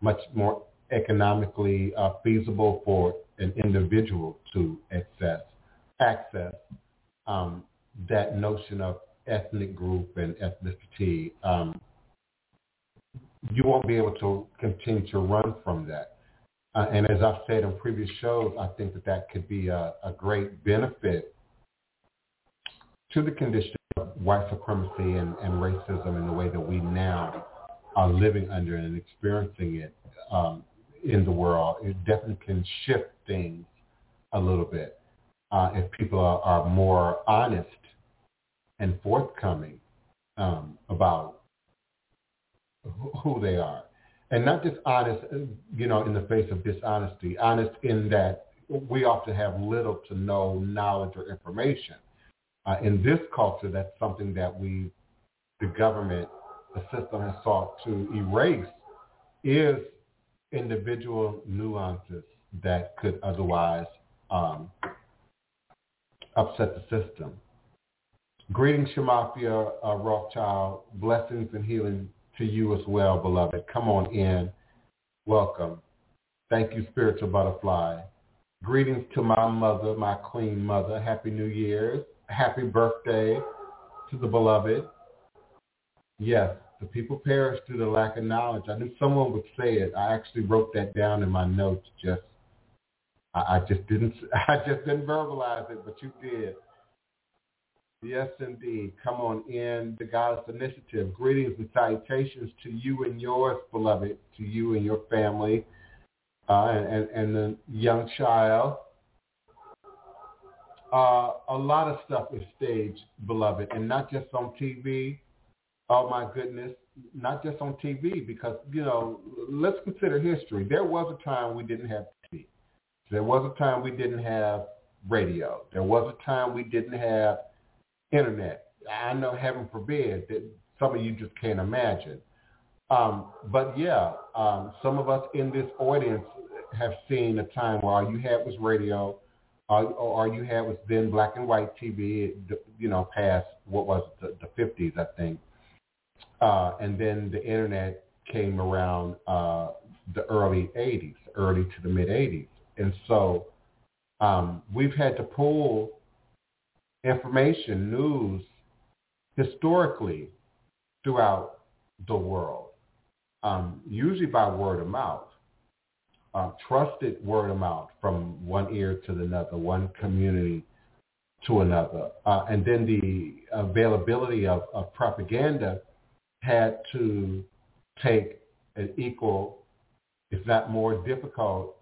much more economically uh, feasible for an individual to access access um, that notion of ethnic group and ethnicity, um, you won't be able to continue to run from that. Uh, and as I've said in previous shows, I think that that could be a, a great benefit to the condition of white supremacy and, and racism in the way that we now are living under and experiencing it um, in the world. It definitely can shift things a little bit uh, if people are, are more honest and forthcoming um, about who they are. And not just honest, you know, in the face of dishonesty, honest in that we often have little to no knowledge or information. Uh, in this culture, that's something that we, the government, the system has sought to erase is individual nuances that could otherwise um, upset the system. Greetings, Shamafia uh, Rothschild. Blessings and healing to you as well, beloved. Come on in. Welcome. Thank you, Spiritual Butterfly. Greetings to my mother, my queen mother. Happy New Year's. Happy birthday to the beloved. Yes, the people perish through the lack of knowledge. I knew someone would say it. I actually wrote that down in my notes. Just, I, I just didn't, [laughs] I just didn't verbalize it, but you did. Yes, indeed. Come on in the Goddess Initiative. Greetings and salutations to you and yours, beloved, to you and your family, uh, and, and the young child. Uh, a lot of stuff is staged, beloved, and not just on TV. Oh my goodness, not just on TV, because you know, let's consider history. There was a time we didn't have TV. There was a time we didn't have radio. There was a time we didn't have internet. I know, heaven forbid, that some of you just can't imagine. Um, but yeah, um, some of us in this audience have seen a time where all you had was radio, or, or all you had was then black and white TV, you know, past, what was it, the, the 50s, I think. Uh, and then the internet came around uh, the early 80s, early to the mid 80s. And so um, we've had to pull information, news, historically throughout the world, um, usually by word of mouth. Uh, trusted word of mouth from one ear to another, one community to another. Uh, and then the availability of, of propaganda had to take an equal, if not more difficult,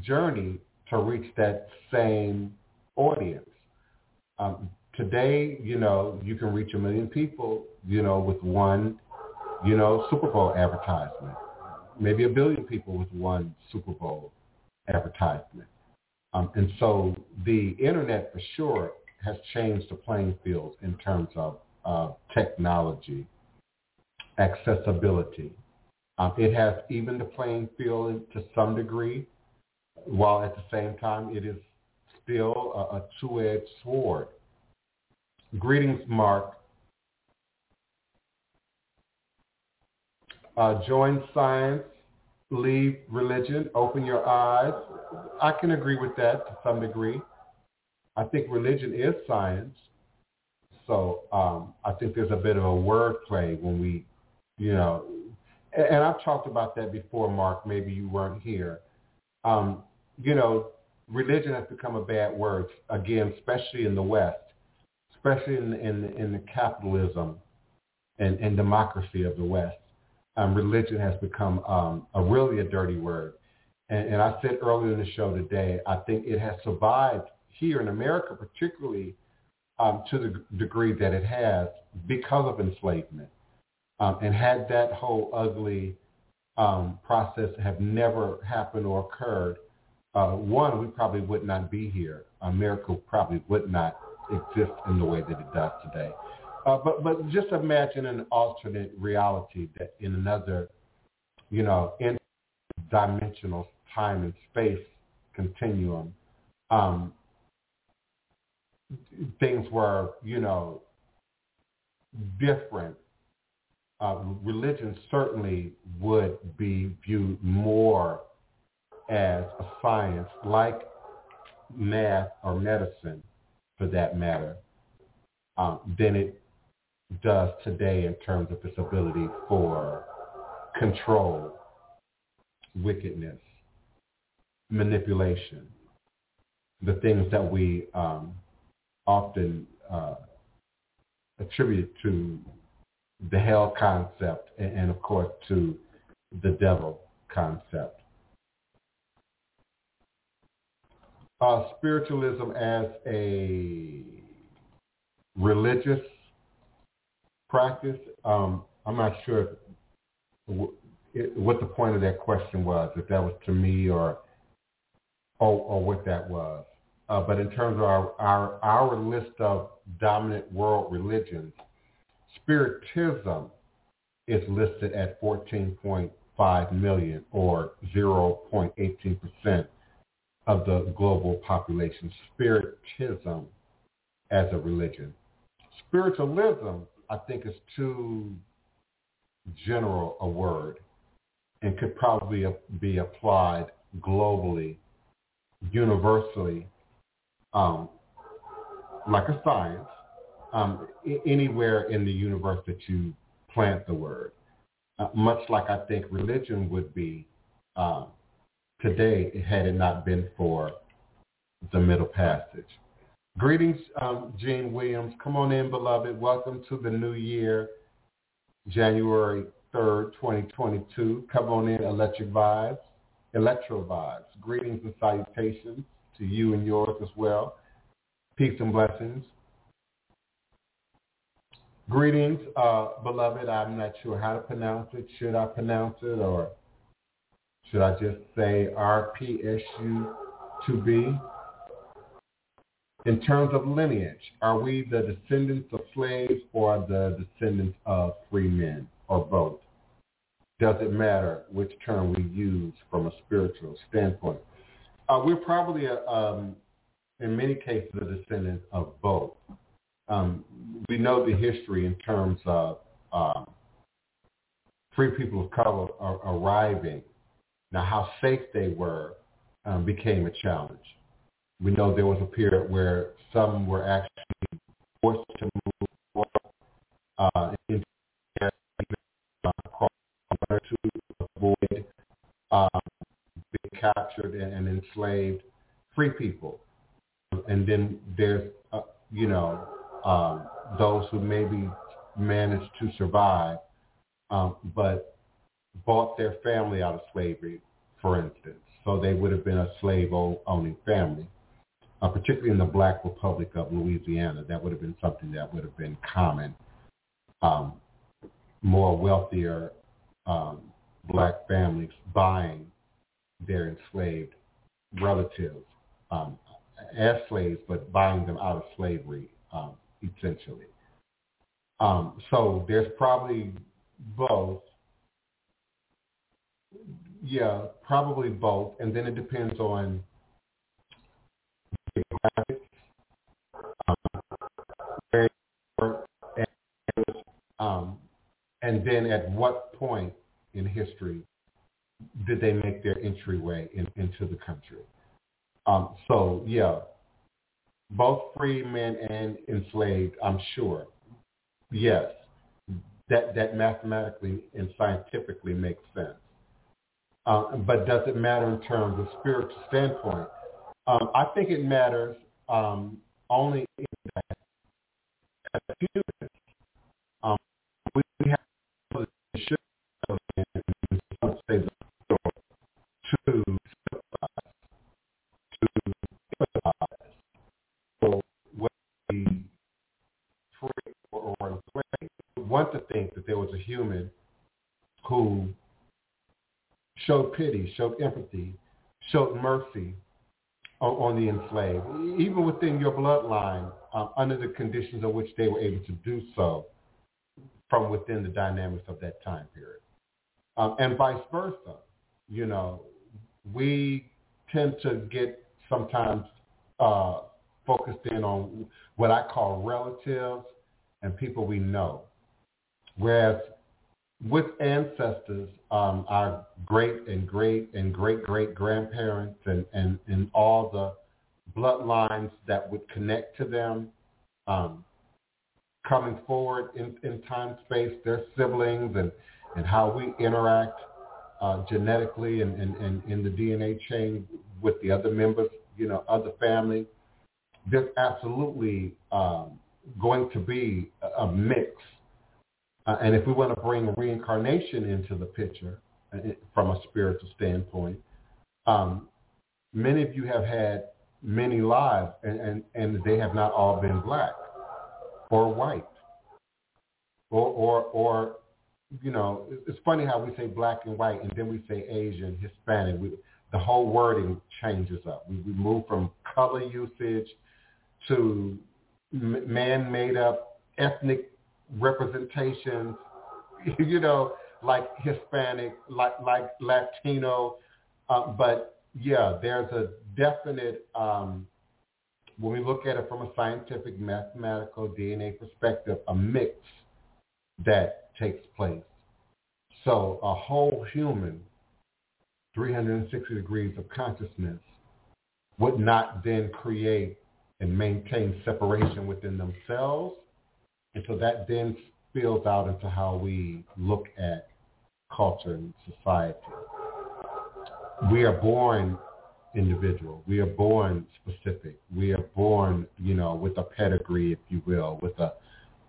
journey to reach that same audience. Um, today, you know, you can reach a million people, you know, with one, you know, Super Bowl advertisement. Maybe a billion people with one Super Bowl advertisement. Um, and so the internet for sure has changed the playing field in terms of uh, technology, accessibility. Um, it has even the playing field to some degree, while at the same time it is still a, a two-edged sword. Greetings, Mark. Uh, join science, leave religion, open your eyes. I can agree with that to some degree. I think religion is science. So um, I think there's a bit of a wordplay when we, you know, and, and I've talked about that before, Mark. Maybe you weren't here. Um, you know, religion has become a bad word again, especially in the West, especially in in, in the capitalism and, and democracy of the West. Um, religion has become um, a really a dirty word. And, and I said earlier in the show today, I think it has survived here in America, particularly um, to the degree that it has because of enslavement. Um, and had that whole ugly um, process have never happened or occurred, uh, one, we probably would not be here. America probably would not exist in the way that it does today. Uh, but but just imagine an alternate reality that in another, you know, in dimensional time and space continuum, um, things were you know different. Uh, religion certainly would be viewed more as a science like math or medicine for that matter um, than it does today in terms of its ability for control, wickedness, manipulation, the things that we um, often uh, attribute to the hell concept and, and, of course to the devil concept. Uh, spiritualism as a religious practice, um, I'm not sure what the point of that question was, if that was to me or or, or what that was. Uh, but in terms of our, our, our list of dominant world religions, Spiritism is listed at 14.5 million or 0.18% of the global population. Spiritism as a religion. Spiritualism, I think, is too general a word and could probably be applied globally, universally, um, like a science, um, anywhere in the universe that you plant the word. Uh, much like I think religion would be um, today had it not been for the middle passage. Greetings, um, Gene Williams. Come on in, beloved. Welcome to the new year, January 3rd, 2022. Come on in, Electric Vibes, Electro Vibes. Greetings and salutations to you and yours as well. Peace and blessings. Greetings, uh, beloved. I'm not sure how to pronounce it. Should I pronounce it or should I just say RPSU2B? In terms of lineage, are we the descendants of slaves or the descendants of free men or both? Does it matter which term we use from a spiritual standpoint? Uh, we're probably, a, um, in many cases, a descendant of both um, we know the history in terms of uh, free people of color arriving. Now, how safe they were um, became a challenge. We know there was a period where some were actually forced to move uh, into to avoid um, being captured and, and enslaved free people. And then there's, uh, you know, um, those who maybe managed to survive, um, but bought their family out of slavery, for instance. So they would have been a slave-owning family, uh, particularly in the Black Republic of Louisiana. That would have been something that would have been common. Um, more wealthier um, black families buying their enslaved relatives um, as slaves, but buying them out of slavery um, essentially. Um, so there's probably both. Yeah, probably both, and then it depends on um, um, and then at what point in history did they make their entryway in, into the country? Um, so yeah, both free men and enslaved, I'm sure. Yes, that, that mathematically and scientifically makes sense. Uh, but does it matter in terms of spiritual standpoint? Um, I think it matters um, only in that as humans, um, we have to to want to think that there was a human who showed pity, showed empathy, showed mercy on, on the enslaved, even within your bloodline, um, under the conditions in which they were able to do so from within the dynamics of that time period. Um, and vice versa. You know, we tend to get sometimes uh, focused in on what I call relatives and people we know. Whereas with ancestors, um, our great and great and great great grandparents and, and, and all the bloodlines that would connect to them um, coming forward in, in time space, their siblings and, and how we interact uh, genetically and, and, and in the DNA chain with the other members, you know, other family. There's absolutely um, going to be a, a mix uh, and if we want to bring reincarnation into the picture uh, from a spiritual standpoint, um, many of you have had many lives, and, and, and they have not all been black or white or, or, or you know, it's funny how we say black and white, and then we say Asian, Hispanic. We, the whole wording changes up. We, we move from color usage to man-made up ethnic representations, [laughs] you know, like Hispanic, like like Latino, uh, but yeah, there's a definite um, when we look at it from a scientific, mathematical DNA perspective, a mix that takes place. So a whole human, 360 degrees of consciousness, would not then create and maintain separation within themselves and so that then spills out into how we look at culture and society. We are born individual. We are born specific. We are born, you know, with a pedigree, if you will, with a,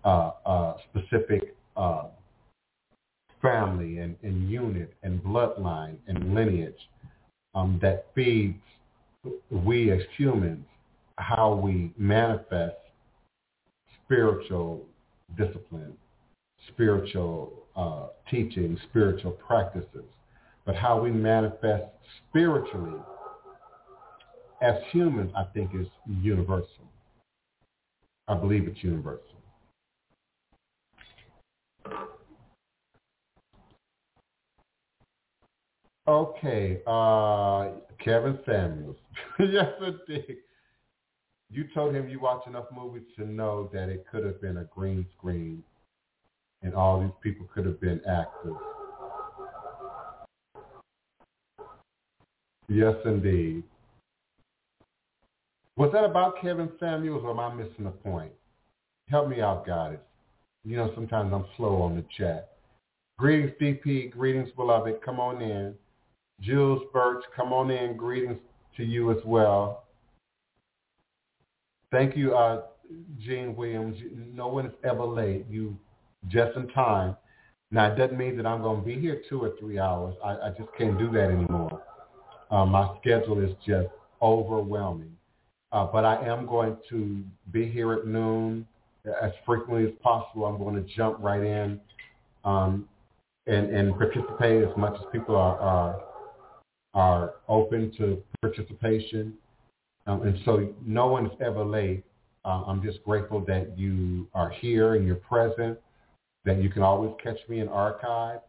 uh, a specific uh, family and, and, unit and bloodline and lineage um, that feeds we as humans how we manifest spiritual discipline, spiritual uh, teaching, spiritual practices, but how we manifest spiritually as humans, I think, is universal. I believe it's universal. Okay, uh, Kevin Samuels. [laughs] yes, indeed. You told him you watch enough movies to know that it could have been a green screen and all these people could have been actors. Yes, indeed. Was that about Kevin Samuels or am I missing a point? Help me out, guys. You know, sometimes I'm slow on the chat. Greetings, DP. Greetings, beloved. Come on in. Jules Birch, come on in. Greetings to you as well. Thank you, uh, Williams. No one is ever late. You just in time. Now, it doesn't mean that I'm going to be here two or three hours. I, I just can't do that anymore. Uh, my schedule is just overwhelming. Uh, but I am going to be here at noon as frequently as possible. I'm going to jump right in um, and, and participate as much as people are, are, are open to participation. Um, and so no one's ever late. Uh, I'm just grateful that you are here and you're present, that you can always catch me in archive,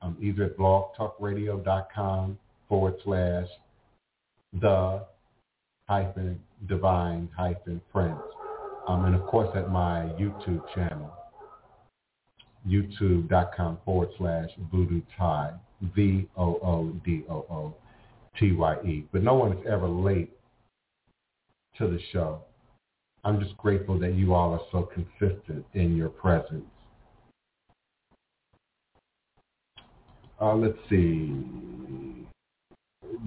um, either at blogtalkradio.com forward slash the hyphen divine hyphen prince. Um, and of course at my YouTube channel, youtube.com forward slash voodoo tie, V-O-O-D-O-O-T-Y-E. But no one is ever late to the show. I'm just grateful that you all are so consistent in your presence. Uh, let's see.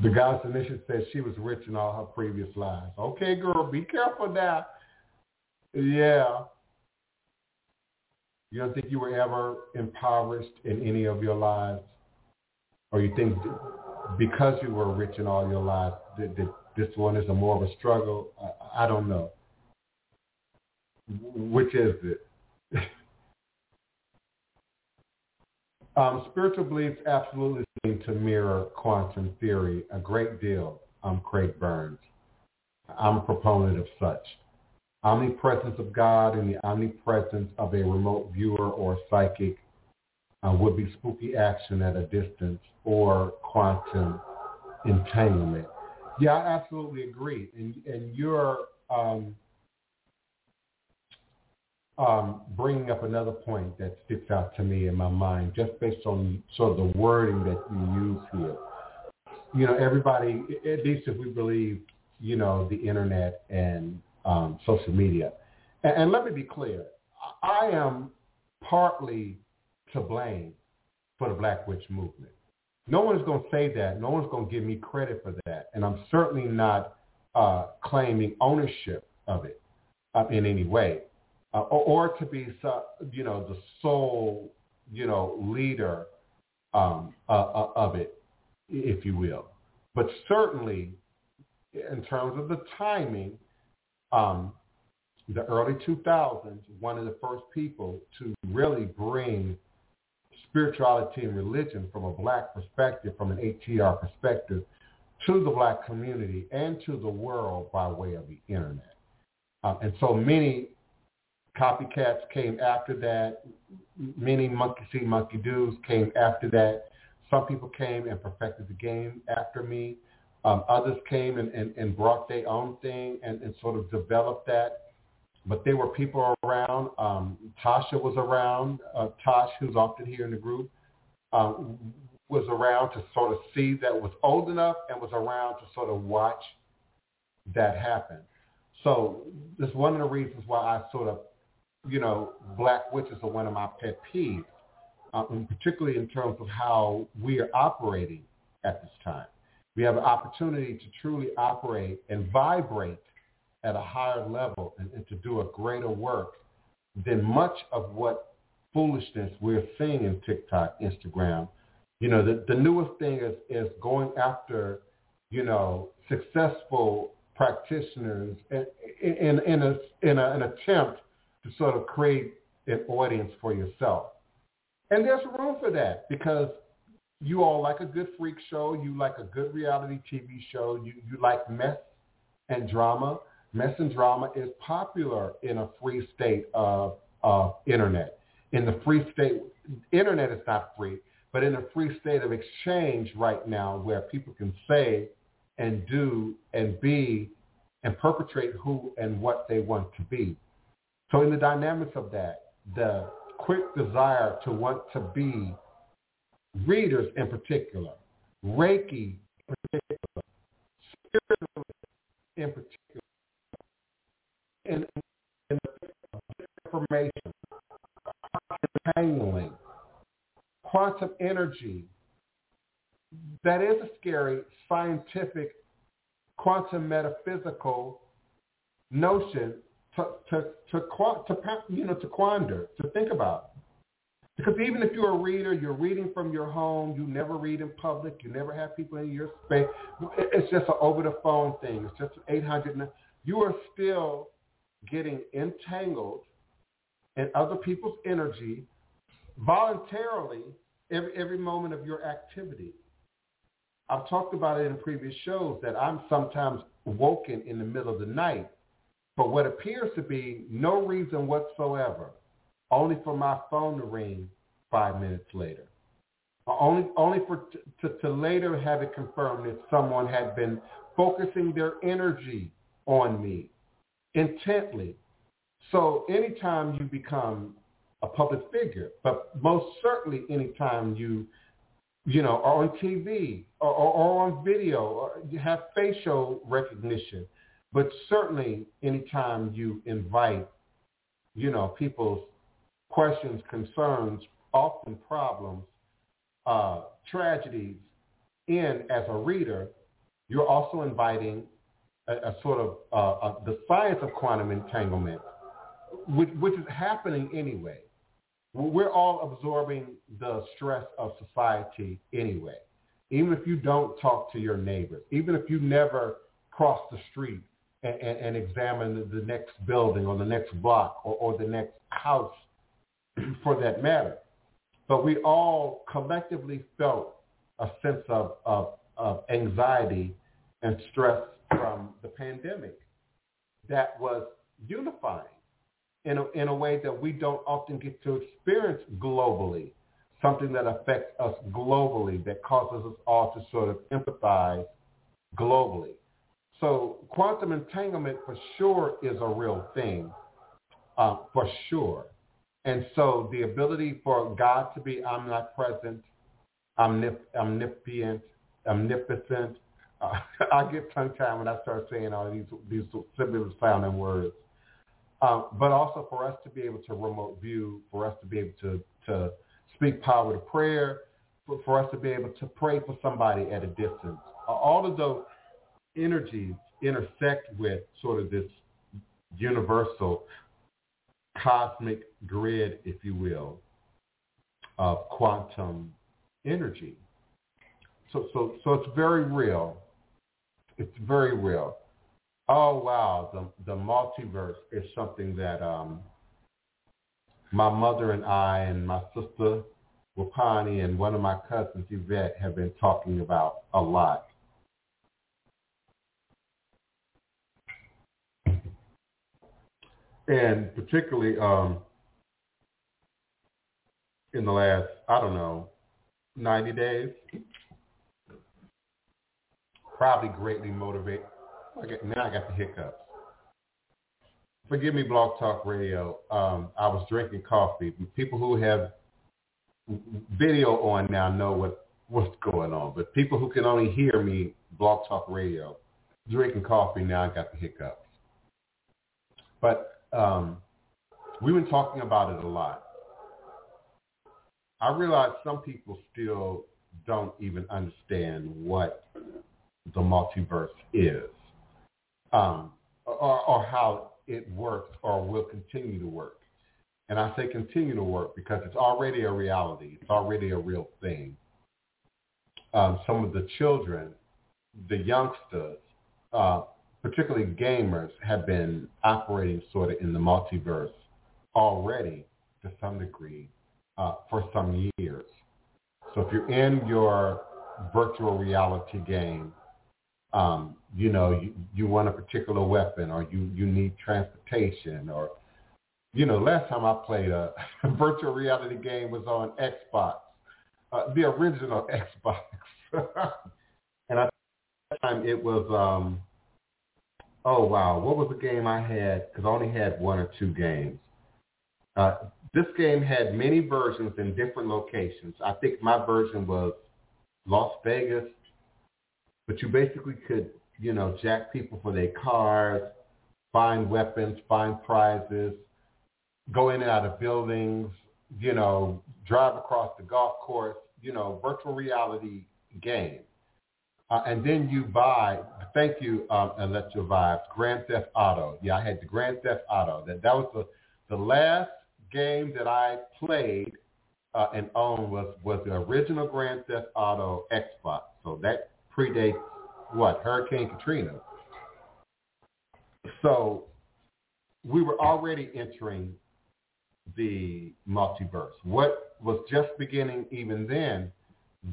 The goddess Anisha says she was rich in all her previous lives. Okay, girl, be careful now. Yeah. You don't think you were ever impoverished in any of your lives? Or you think because you were rich in all your lives, that, this one is a more of a struggle. I, I don't know. Which is it? [laughs] um, spiritual beliefs absolutely seem to mirror quantum theory a great deal. I'm Craig Burns. I'm a proponent of such. Omnipresence of God and the omnipresence of a remote viewer or psychic uh, would be spooky action at a distance or quantum entanglement. Yeah, I absolutely agree. And and you're um, um, bringing up another point that sticks out to me in my mind, just based on sort of the wording that you use here. You know, everybody, at least if we believe, you know, the internet and um, social media. And, and let me be clear, I am partly to blame for the Black Witch movement. No one's going to say that. No one's going to give me credit for that. And I'm certainly not uh, claiming ownership of it uh, in any way uh, or, or, to be, you know, the sole, you know, leader um, uh, uh, of it, if you will. But certainly, in terms of the timing, um, the early 2000s, one of the first people to really bring spirituality and religion from a black perspective, from an ATR perspective, to the black community and to the world by way of the internet. Uh, and so many Copycats came after that. Many monkey see, monkey do's came after that. Some people came and perfected the game after me. Um, others came and, and, and brought their own thing and, and sort of developed that. But there were people around. Um, Tasha was around. Uh, Tosh, who's often here in the group, um, was around to sort of see that was old enough and was around to sort of watch that happen. So that's one of the reasons why I sort of you know, black witches are one of my pet peeves, and particularly in terms of how we are operating at this time. We have an opportunity to truly operate and vibrate at a higher level and, and to do a greater work than much of what foolishness we're seeing in TikTok, Instagram. You know, the, the newest thing is, is going after, you know, successful practitioners in, in, in, a, in a, an attempt to sort of create an audience for yourself. And there's room for that because you all like a good freak show. You like a good reality TV show. You, you like mess and drama. Mess and drama is popular in a free state of, of internet. In the free state, internet is not free, but in a free state of exchange right now where people can say and do and be and perpetrate who and what they want to be. So in the dynamics of that, the quick desire to want to be readers in particular, Reiki in particular, spiritualists in particular, in, in information, entangling, quantum energy, that is a scary scientific quantum metaphysical notion to, to, to, to, you know, to quander, to think about. Because even if you're a reader, you're reading from your home, you never read in public, you never have people in your space. It's just an over-the-phone thing. It's just 800. You are still getting entangled in other people's energy voluntarily every, every moment of your activity. I've talked about it in previous shows that I'm sometimes woken in the middle of the night for what appears to be no reason whatsoever, only for my phone to ring five minutes later. Uh, only, only for to, to later have it confirmed that someone had been focusing their energy on me intently. So anytime you become a public figure, but most certainly anytime you, you know, are on TV or, or, or on video or you have facial recognition, but certainly anytime you invite, you know, people's questions, concerns, often problems, uh, tragedies in as a reader, you're also inviting a, a sort of uh, a, the science of quantum entanglement, which, which is happening anyway. We're all absorbing the stress of society anyway. Even if you don't talk to your neighbors, even if you never cross the street and, and, and examine the, the next building or the next block or, or the next house [clears throat] for that matter. But we all collectively felt a sense of, of, of anxiety and stress from the pandemic that was unifying in a, in a way that we don't often get to experience globally, something that affects us globally, that causes us all to sort of empathize globally. So quantum entanglement for sure is a real thing. uh, for sure. And so the ability for God to be omnipresent, omnip- omnipotent, omnipotent. Uh, [laughs] I get tongue-tied when I start saying all these these similar sounding words. Um, but also for us to be able to remote view, for us to be able to, to speak power to prayer, for, for us to be able to pray for somebody at a distance. All of those energies intersect with sort of this universal cosmic grid, if you will, of quantum energy. So, so, so it's very real. It's very real. Oh wow, the the multiverse is something that um, my mother and I and my sister Wapani and one of my cousins Yvette have been talking about a lot. And particularly um, in the last, I don't know, 90 days, probably greatly motivate. Now I got the hiccups. Forgive me, Blog Talk Radio. Um, I was drinking coffee. People who have video on now know what what's going on, but people who can only hear me, Blog Talk Radio, drinking coffee now I got the hiccups. But um, we've been talking about it a lot. I realize some people still don't even understand what the multiverse is, um, or, or how it works or will continue to work. And I say continue to work because it's already a reality. It's already a real thing. Um, some of the children, the youngsters, uh, particularly gamers, have been operating sort of in the multiverse already to some degree uh, for some years. So if you're in your virtual reality game, um, you know, you, you want a particular weapon or you, you need transportation or, you know, last time I played a, [laughs] a virtual reality game was on Xbox, uh, the original [laughs] Xbox. [laughs] and that time it was, um, oh wow, what was the game I had? Because I only had one or two games. Uh, this game had many versions in different locations. I think my version was Las Vegas, but you basically could, you know, jack people for their cars, find weapons, find prizes, go in and out of buildings, you know, drive across the golf course, you know, virtual reality game. Uh, and then you buy, thank you, um, Electro Vibes, Grand Theft Auto. Yeah, I had the Grand Theft Auto. That that was the the last game that I played uh, and owned was was the original Grand Theft Auto Xbox. So that predates what Hurricane Katrina. So we were already entering the multiverse. What was just beginning even then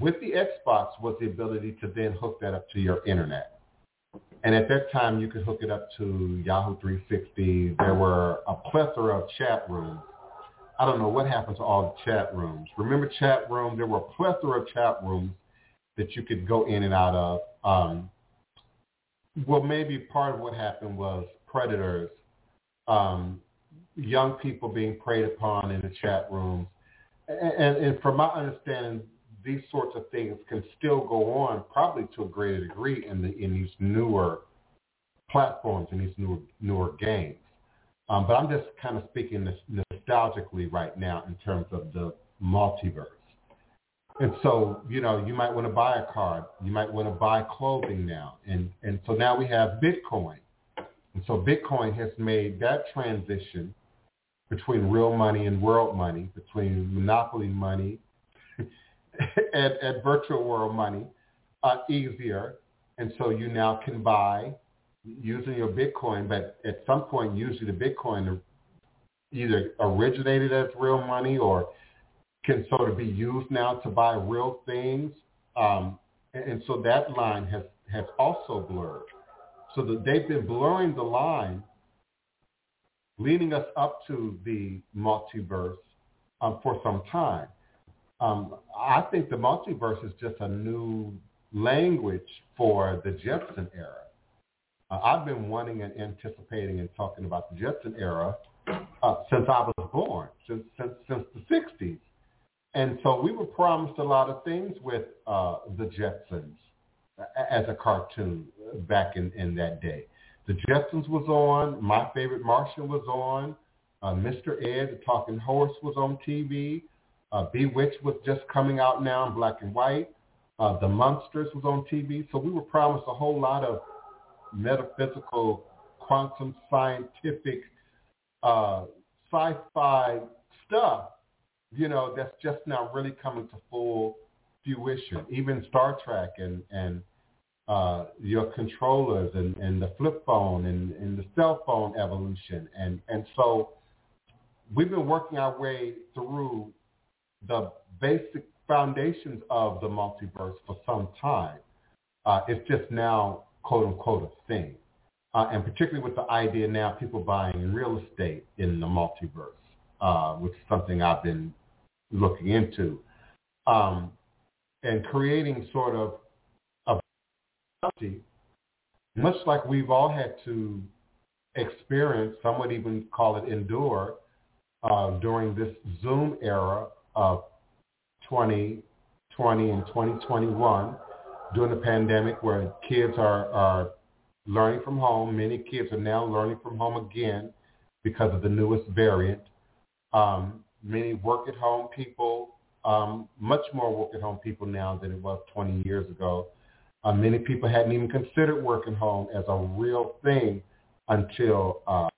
with the Xbox was the ability to then hook that up to your internet. And at that time, you could hook it up to Yahoo 360. There were a plethora of chat rooms. I don't know what happened to all the chat rooms. Remember chat rooms? There were a plethora of chat rooms that you could go in and out of. Um, well, maybe part of what happened was predators, um, young people being preyed upon in the chat rooms. And, and, from my understanding, these sorts of things can still go on probably to a greater degree in the in these newer platforms and these newer newer games. Um, but I'm just kind of speaking nostalgically right now in terms of the multiverse. And so, you know, you might want to buy a card. You might want to buy clothing now. And, and so now we have Bitcoin. And so Bitcoin has made that transition between real money and world money, between monopoly money [laughs] and, and virtual world money uh, easier. And so you now can buy using your Bitcoin, but at some point, usually the Bitcoin either originated as real money or can sort of be used now to buy real things. Um, and, and so that line has, has also blurred. So that they've been blurring the line, leading us up to the multiverse um, for some time. Um, I think the multiverse is just a new language for the Jetson era. Uh, I've been wanting and anticipating and talking about the Jetson era uh, since I was born, since, since, since the 60s. And so we were promised a lot of things with uh, the Jetsons as a cartoon back in, in that day. The Jetsons was on. My Favorite Martian was on. Uh, Mr. Ed, the Talking Horse, was on TV. Uh, Bewitched was just coming out now in black and white. Uh, the Munsters was on TV. So we were promised a whole lot of metaphysical, quantum scientific, uh, sci-fi stuff, you know, that's just now really coming to full fruition. Even Star Trek and, and uh, your controllers and, and the flip phone and, and the cell phone evolution. And, and so we've been working our way through the basic foundations of the multiverse for some time. Uh, it's just now, quote unquote, a thing. Uh, and particularly with the idea now people buying real estate in the multiverse, uh, which is something I've been looking into, um, and creating sort of a much like we've all had to experience, some would even call it endure, uh, during this Zoom era of 2020 and 2021 during the pandemic where kids are, are learning from home. Many kids are now learning from home again because of the newest variant. Um, many work at home people, um, much more work at home people now than it was 20 years ago. Uh, many people hadn't even considered working home as a real thing until uh,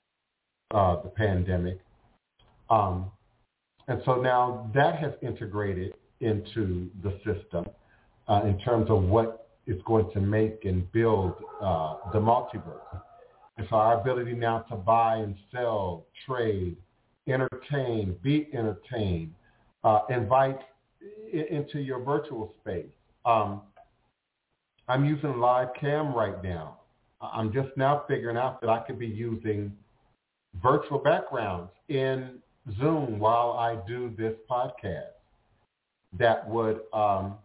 uh, the pandemic. Um, and so now that has integrated into the system uh, in terms of what is going to make and build uh, the multiverse. And so our ability now to buy and sell, trade, entertain, be entertained, uh, invite I- into your virtual space. Um, I'm using live cam right now. I'm just now figuring out that I could be using virtual backgrounds in Zoom while I do this podcast that would um,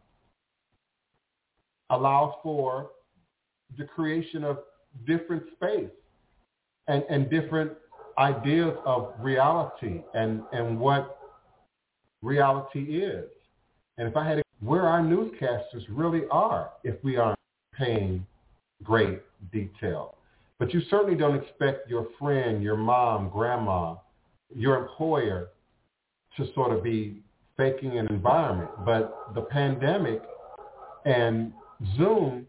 allow for the creation of different space and, and different ideas of reality and, and what reality is. And if I had to, where our newscasters really are if we aren't paying great detail. But you certainly don't expect your friend, your mom, grandma, your employer to sort of be faking an environment. But the pandemic and Zoom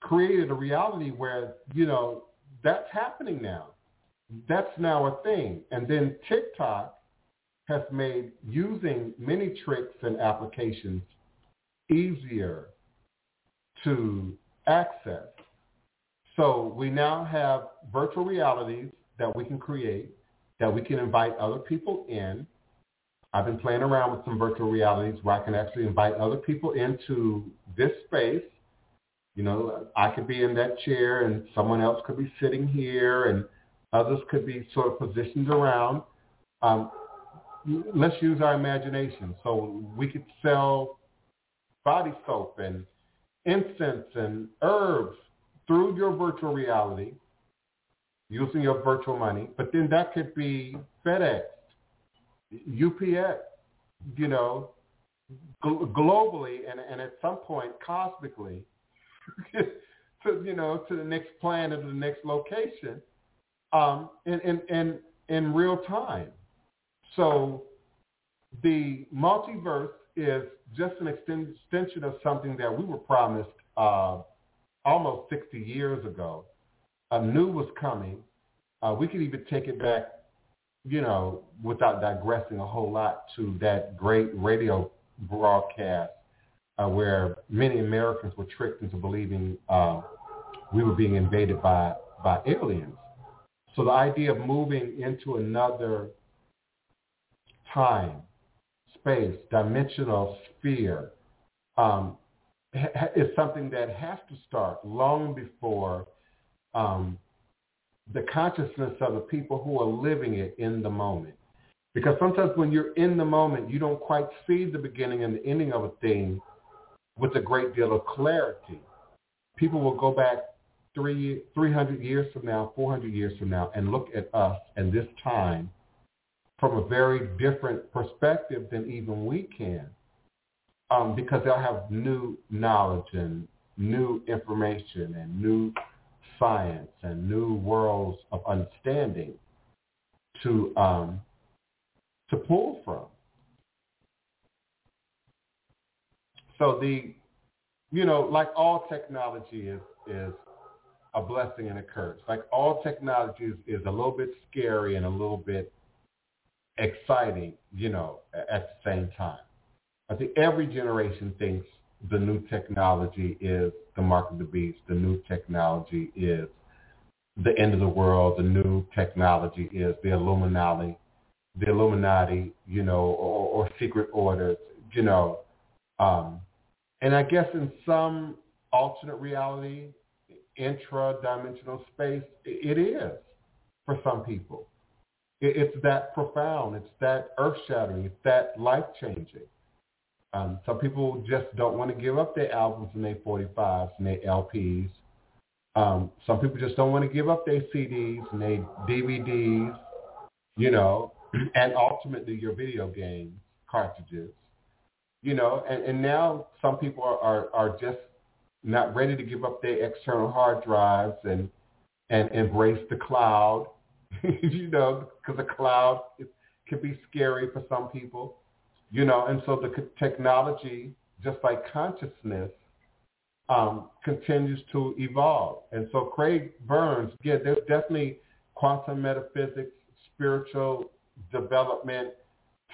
created a reality where, you know, that's happening now. That's now a thing. And then TikTok has made using many tricks and applications easier to access. So we now have virtual realities that we can create, that we can invite other people in, I've been playing around with some virtual realities where I can actually invite other people into this space. You know, I could be in that chair and someone else could be sitting here and others could be sort of positioned around. Um, let's use our imagination. So we could sell body soap and incense and herbs through your virtual reality using your virtual money, but then that could be FedEx UPS, you know, gl- globally and, and at some point cosmically, [laughs] to you know, to the next planet or the next location, um, in, in, in, in real time. So the multiverse is just an extension of something that we were promised uh, almost 60 years ago. A new was coming. Uh, we could even take it back you know, without digressing a whole lot to that great radio broadcast uh, where many Americans were tricked into believing uh, we were being invaded by, by aliens. So the idea of moving into another time, space, dimensional sphere um, ha- is something that has to start long before um, the consciousness of the people who are living it in the moment. Because sometimes when you're in the moment, you don't quite see the beginning and the ending of a thing with a great deal of clarity. People will go back three, 300 years from now, 400 years from now, and look at us and this time from a very different perspective than even we can, um, because they'll have new knowledge and new information and new science and new worlds of understanding to um, to pull from. So the, you know, like all technology is is a blessing and a curse. Like all technology is, is a little bit scary and a little bit exciting, you know, at the same time. I think every generation thinks the new technology is the mark of the beast. The new technology is the end of the world. The new technology is the Illuminati, the Illuminati, you know, or, or secret orders, you know. Um, and I guess in some alternate reality, intra-dimensional space, it is for some people. It's that profound. It's that earth-shattering. It's that life-changing. Um, some people just don't want to give up their albums and their 45s and their LPs. Um, some people just don't want to give up their CDs and their DVDs, you know, [clears throat] and ultimately your video game cartridges, you know. And, and now some people are, are, are just not ready to give up their external hard drives and and embrace the cloud, [laughs] you know, because the cloud can be scary for some people you know, and so the technology, just like consciousness, um, continues to evolve. And so Craig Burns, yeah, there's definitely quantum metaphysics, spiritual development,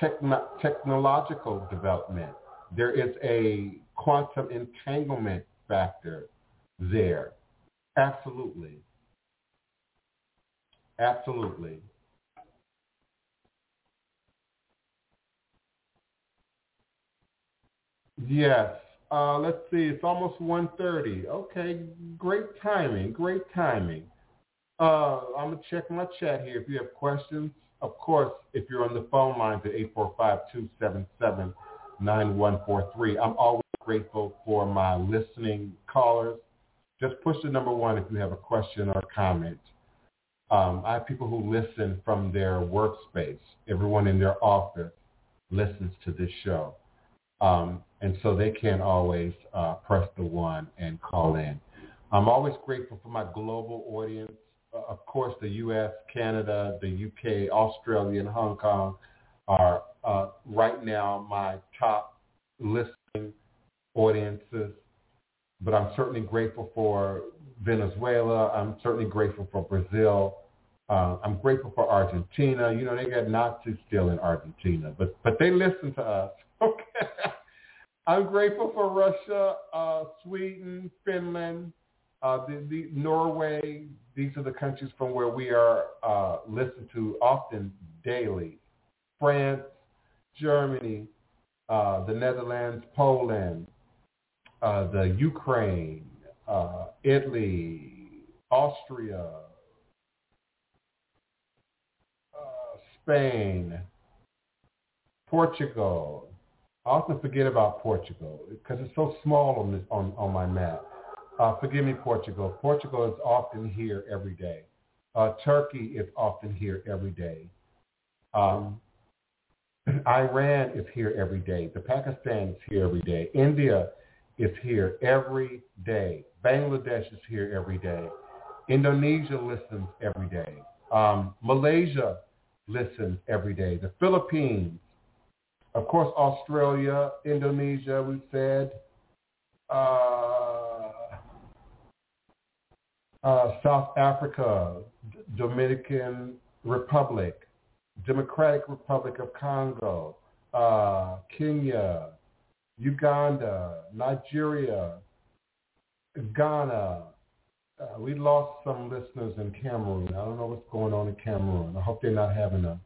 techno- technological development. There is a quantum entanglement factor there. Absolutely. Absolutely. Yes. Uh, let's see. It's almost 1.30. Okay. Great timing. Great timing. Uh, I'm going to check my chat here. If you have questions, of course, if you're on the phone lines at 845-277-9143, I'm always grateful for my listening callers. Just push the number one if you have a question or comment. Um, I have people who listen from their workspace. Everyone in their office listens to this show. Um, and so they can always uh, press the one and call in. I'm always grateful for my global audience. Uh, of course, the U.S., Canada, the U.K., Australia, and Hong Kong are uh, right now my top listening audiences. But I'm certainly grateful for Venezuela. I'm certainly grateful for Brazil. Uh, I'm grateful for Argentina. You know, they got Nazis still in Argentina, but but they listen to us. [laughs] Okay. I'm grateful for Russia, uh, Sweden, Finland, uh, the, the Norway. These are the countries from where we are uh, listened to often daily. France, Germany, uh, the Netherlands, Poland, uh, the Ukraine, uh, Italy, Austria, Spain, Portugal, I often forget about Portugal because it's so small on this on, on my map. Uh, forgive me, Portugal. Portugal is often here every day. Uh, Turkey is often here every day. Um, [clears throat] Iran is here every day. The Pakistan is here every day. India is here every day. Bangladesh is here every day. Indonesia listens every day. Um, Malaysia listens every day. The Philippines of course, Australia, Indonesia, we said, uh, uh, South Africa, D- Dominican Republic, Democratic Republic of Congo, uh, Kenya, Uganda, Nigeria, Ghana. Uh, we lost some listeners in Cameroon. I don't know what's going on in Cameroon. I hope they're not having a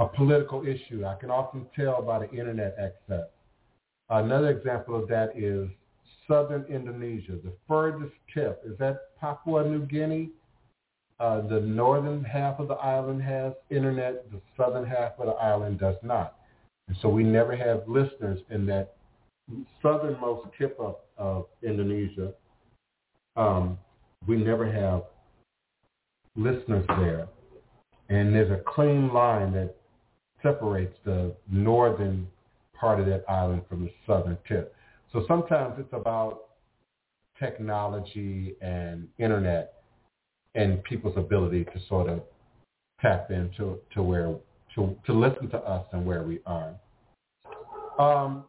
a political issue. I can often tell by the internet access. Another example of that is southern Indonesia. The furthest tip, is that Papua New Guinea? Uh, the northern half of the island has internet. The southern half of the island does not. And so we never have listeners in that southernmost tip of, of Indonesia. Um, we never have listeners there. And there's a clean line that separates the northern part of that island from the southern tip. So sometimes it's about technology and internet and people's ability to sort of tap into to where to to listen to us and where we are. Um,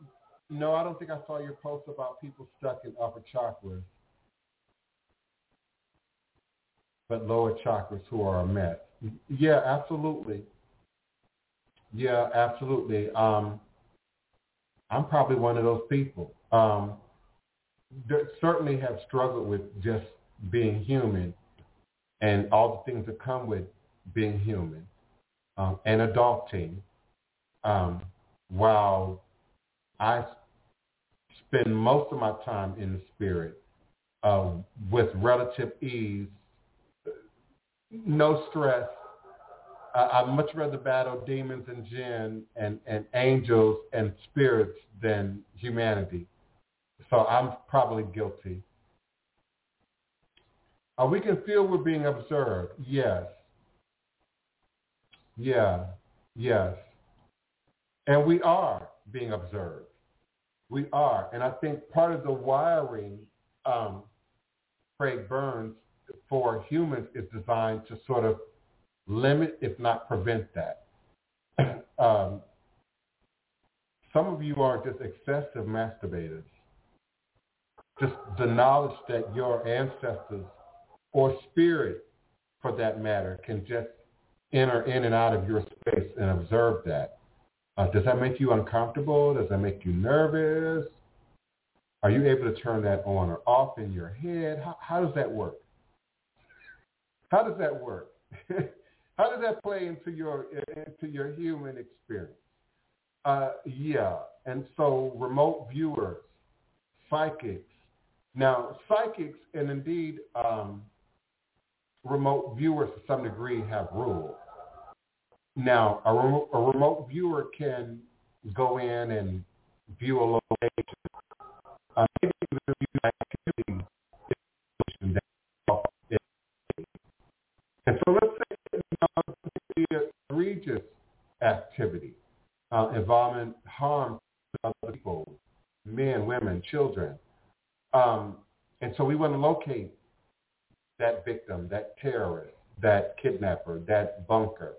no, I don't think I saw your post about people stuck in upper chakras, but lower chakras who are a mess. Yeah, absolutely. Yeah, absolutely. Um, I'm probably one of those people. Um, that certainly have struggled with just being human and all the things that come with being human um, and adulting um, while I spend most of my time in the spirit uh, with relative ease, no stress. I, I'd much rather battle demons and jinn and, and angels and spirits than humanity. So I'm probably guilty. We can feel we're being observed. Yes. Yeah. Yes. And we are being observed. We are. And I think part of the wiring, um, Craig Burns, for humans is designed to sort of limit, if not prevent that. [clears throat] um, some of you are just excessive masturbators. Just the knowledge that your ancestors or spirit, for that matter, can just enter in and out of your space and observe that. Uh, does that make you uncomfortable? Does that make you nervous? Are you able to turn that on or off in your head? How, how does that work? How does that work? [laughs] how does that play into your into your human experience? Uh, yeah, and so remote viewers, psychics. Now, psychics and indeed um, remote viewers to some degree have rules. Now, a, a remote viewer can go in and view a location. Uh, maybe even view activity. And so let's say you egregious activity uh, involving harm to other people, men, women, children. Um, and so we want to locate that victim, that terrorist, that kidnapper, that bunker.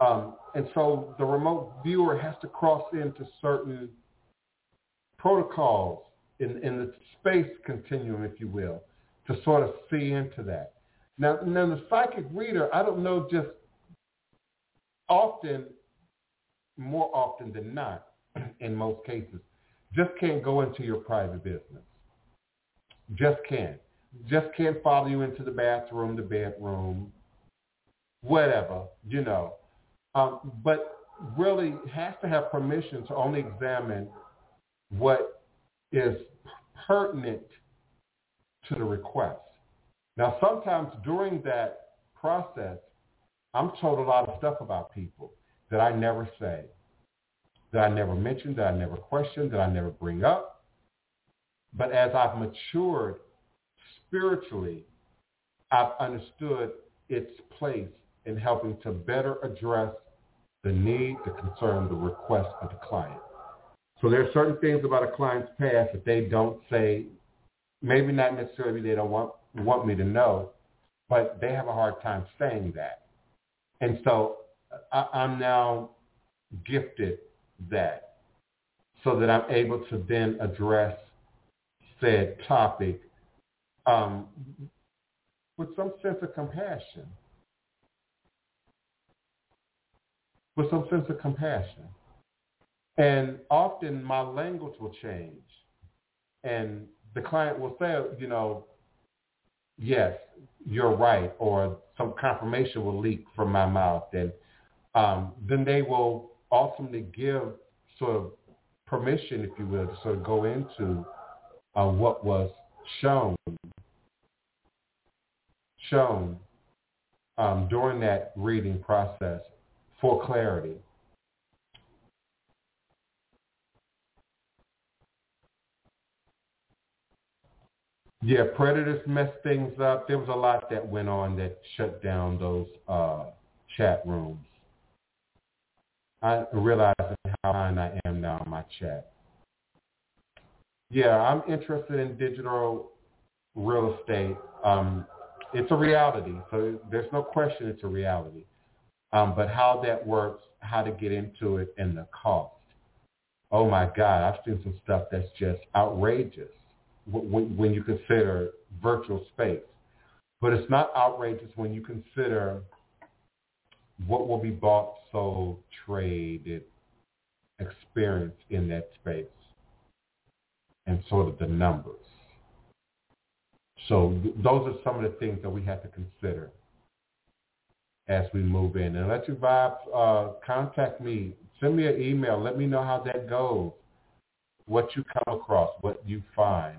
Um, and so the remote viewer has to cross into certain protocols in, in the space continuum, if you will, to sort of see into that. Now, now the psychic reader, I don't know just often, more often than not, [clears throat] in most cases, just can't go into your private business. Just can't just can't follow you into the bathroom, the bedroom, whatever, you know. Um, but really has to have permission to only examine what is pertinent to the request. Now, sometimes during that process, I'm told a lot of stuff about people that I never say, that I never mention, that I never question, that I never bring up. But as I've matured spiritually, I've understood its place in helping to better address the need, the concern, the request of the client. So there are certain things about a client's past that they don't say, maybe not necessarily they don't want, want me to know, but they have a hard time saying that. And so I, I'm now gifted that so that I'm able to then address said topic um, with some sense of compassion. With some sense of compassion. And often my language will change. And the client will say, you know, yes, you're right, or some confirmation will leak from my mouth. And um, then they will ultimately give sort of permission, if you will, to sort of go into uh, what was shown shown um, during that reading process for clarity. Yeah, predators messed things up. There was a lot that went on that shut down those uh, chat rooms. I realize how behind I am now in my chat. Yeah, I'm interested in digital real estate. Um, it's a reality, so there's no question it's a reality. Um, but how that works, how to get into it, and the cost. Oh my God, I've seen some stuff that's just outrageous when, when you consider virtual space. But it's not outrageous when you consider what will be bought, sold, traded, experienced in that space and sort of the numbers. So th- those are some of the things that we have to consider as we move in. And let your vibe uh, contact me. Send me an email. Let me know how that goes, what you come across, what you find.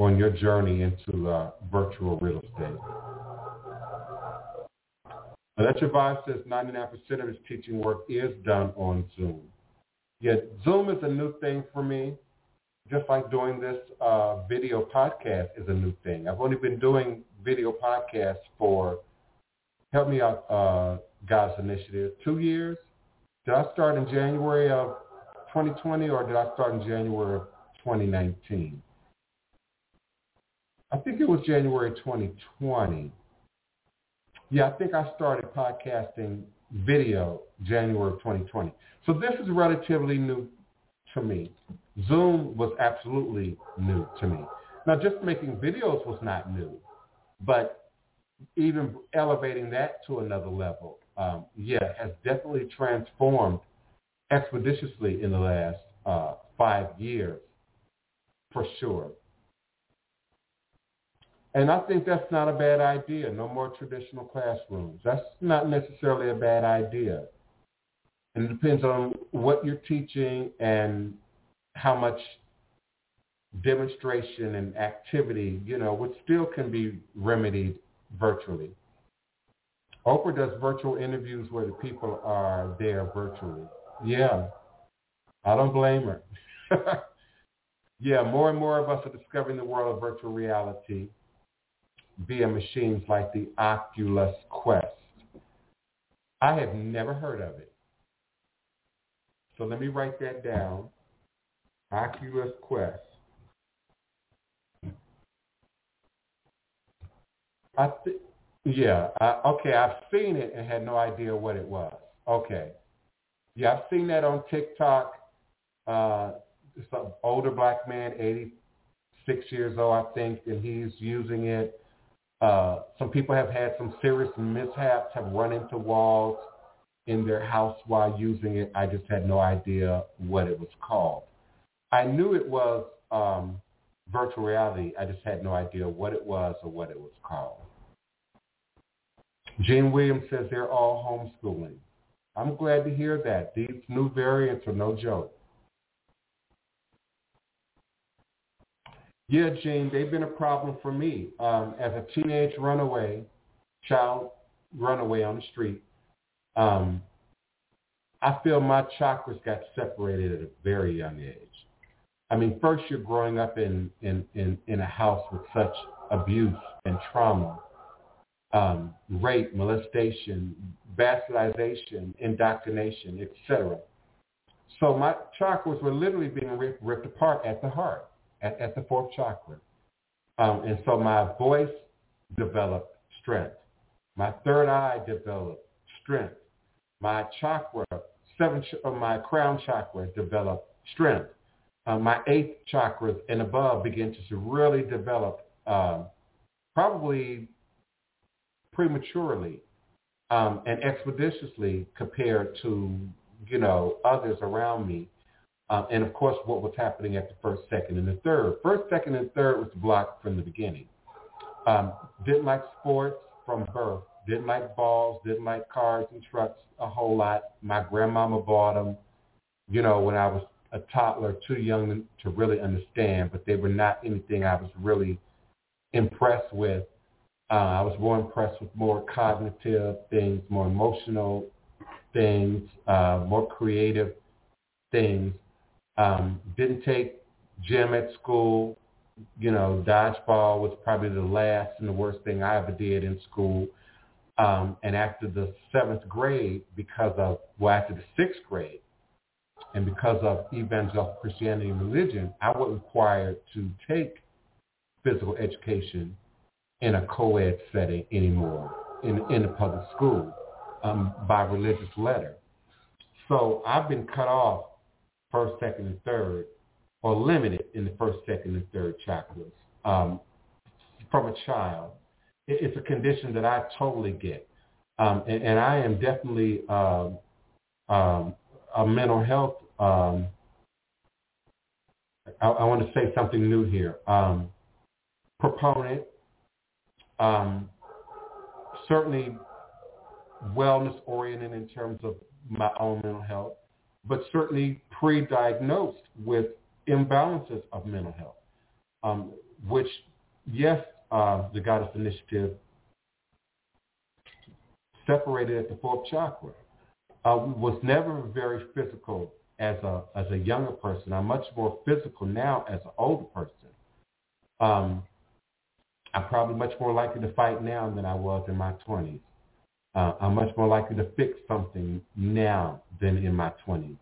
on your journey into uh, virtual real estate. That your vibe says 99% of his teaching work is done on Zoom. Yet Zoom is a new thing for me, just like doing this uh, video podcast is a new thing. I've only been doing video podcasts for, help me out, uh, Goddess Initiative, two years. Did I start in January of 2020 or did I start in January of 2019? I think it was January 2020. Yeah, I think I started podcasting video January of 2020. So this is relatively new to me. Zoom was absolutely new to me. Now, just making videos was not new, but even elevating that to another level, um, yeah, has definitely transformed expeditiously in the last uh, five years, for sure. And I think that's not a bad idea. No more traditional classrooms. That's not necessarily a bad idea. And it depends on what you're teaching and how much demonstration and activity, you know, which still can be remedied virtually. Oprah does virtual interviews where the people are there virtually. Yeah, I don't blame her. [laughs] yeah, more and more of us are discovering the world of virtual reality via machines like the Oculus Quest. I have never heard of it. So let me write that down. Oculus Quest. I th- yeah, I, okay, I've seen it and had no idea what it was. Okay. Yeah, I've seen that on TikTok. Uh, some older black man, 86 years old, I think, and he's using it. Uh, some people have had some serious mishaps, have run into walls in their house while using it. I just had no idea what it was called. I knew it was um, virtual reality. I just had no idea what it was or what it was called. Gene Williams says they're all homeschooling. I'm glad to hear that. These new variants are no joke. Yeah, Gene, they've been a problem for me. Um, as a teenage runaway, child runaway on the street, um, I feel my chakras got separated at a very young age. I mean, first you're growing up in, in, in, in a house with such abuse and trauma, um, rape, molestation, bastardization, indoctrination, etc. So my chakras were literally being ripped, ripped apart at the heart at, at the fourth chakra. Um, and so my voice developed strength. My third eye developed strength. My chakra, seven, uh, my crown chakra developed strength. Uh, my eighth chakras and above begin to really develop um, probably prematurely um, and expeditiously compared to, you know, others around me um, and of course, what was happening at the first, second, and the third. First, second, and third was blocked from the beginning. Um, didn't like sports from birth. Didn't like balls. Didn't like cars and trucks a whole lot. My grandmama bought them, you know, when I was a toddler, too young to really understand, but they were not anything I was really impressed with. Uh, I was more impressed with more cognitive things, more emotional things, uh, more creative things Um, didn't take gym at school. You know, dodgeball was probably the last and the worst thing I ever did in school. Um, and after the seventh grade, because of, well, after the sixth grade, and because of evangelical Christianity and religion, I was required to take physical education in a co-ed setting anymore in, in a public school um, by religious letter. So I've been cut off first, second, and third, or limited in the first, second, and third chakras um, from a child. It, it's a condition that I totally get. Um, and, and, I am definitely um, um a mental health. Um, I, I, want to say something new here. Um, proponent, certainly wellness oriented in terms of my own mental health, but certainly pre-diagnosed with imbalances of mental health, um, which, yes, uh, the Goddess Initiative separated at the fourth chakra. Uh, was never very physical as a as a younger person. I'm much more physical now as an older person. Um, I'm probably much more likely to fight now than I was in my 20s. Uh, I'm much more likely to fix something now than in my 20s.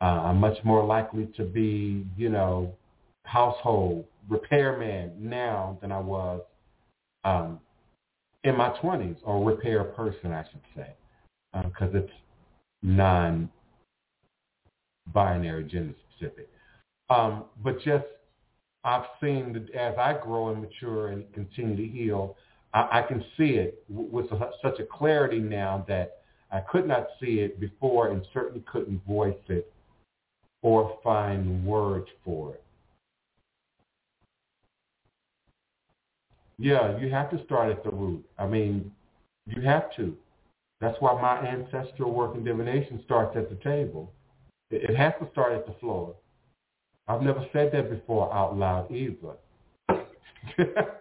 Uh, I'm much more likely to be, you know, household repairman now than I was um, in my 20s, or repair person, I should say, because uh, it's non-binary, gender specific. Um, but just I've seen that as I grow and mature and continue to heal, I, I can see it with such a clarity now that I could not see it before and certainly couldn't voice it or find words for it. Yeah, you have to start at the root. I mean, you have to. That's why my ancestral work in divination starts at the table. It has to start at the floor. I've never said that before out loud either. [laughs]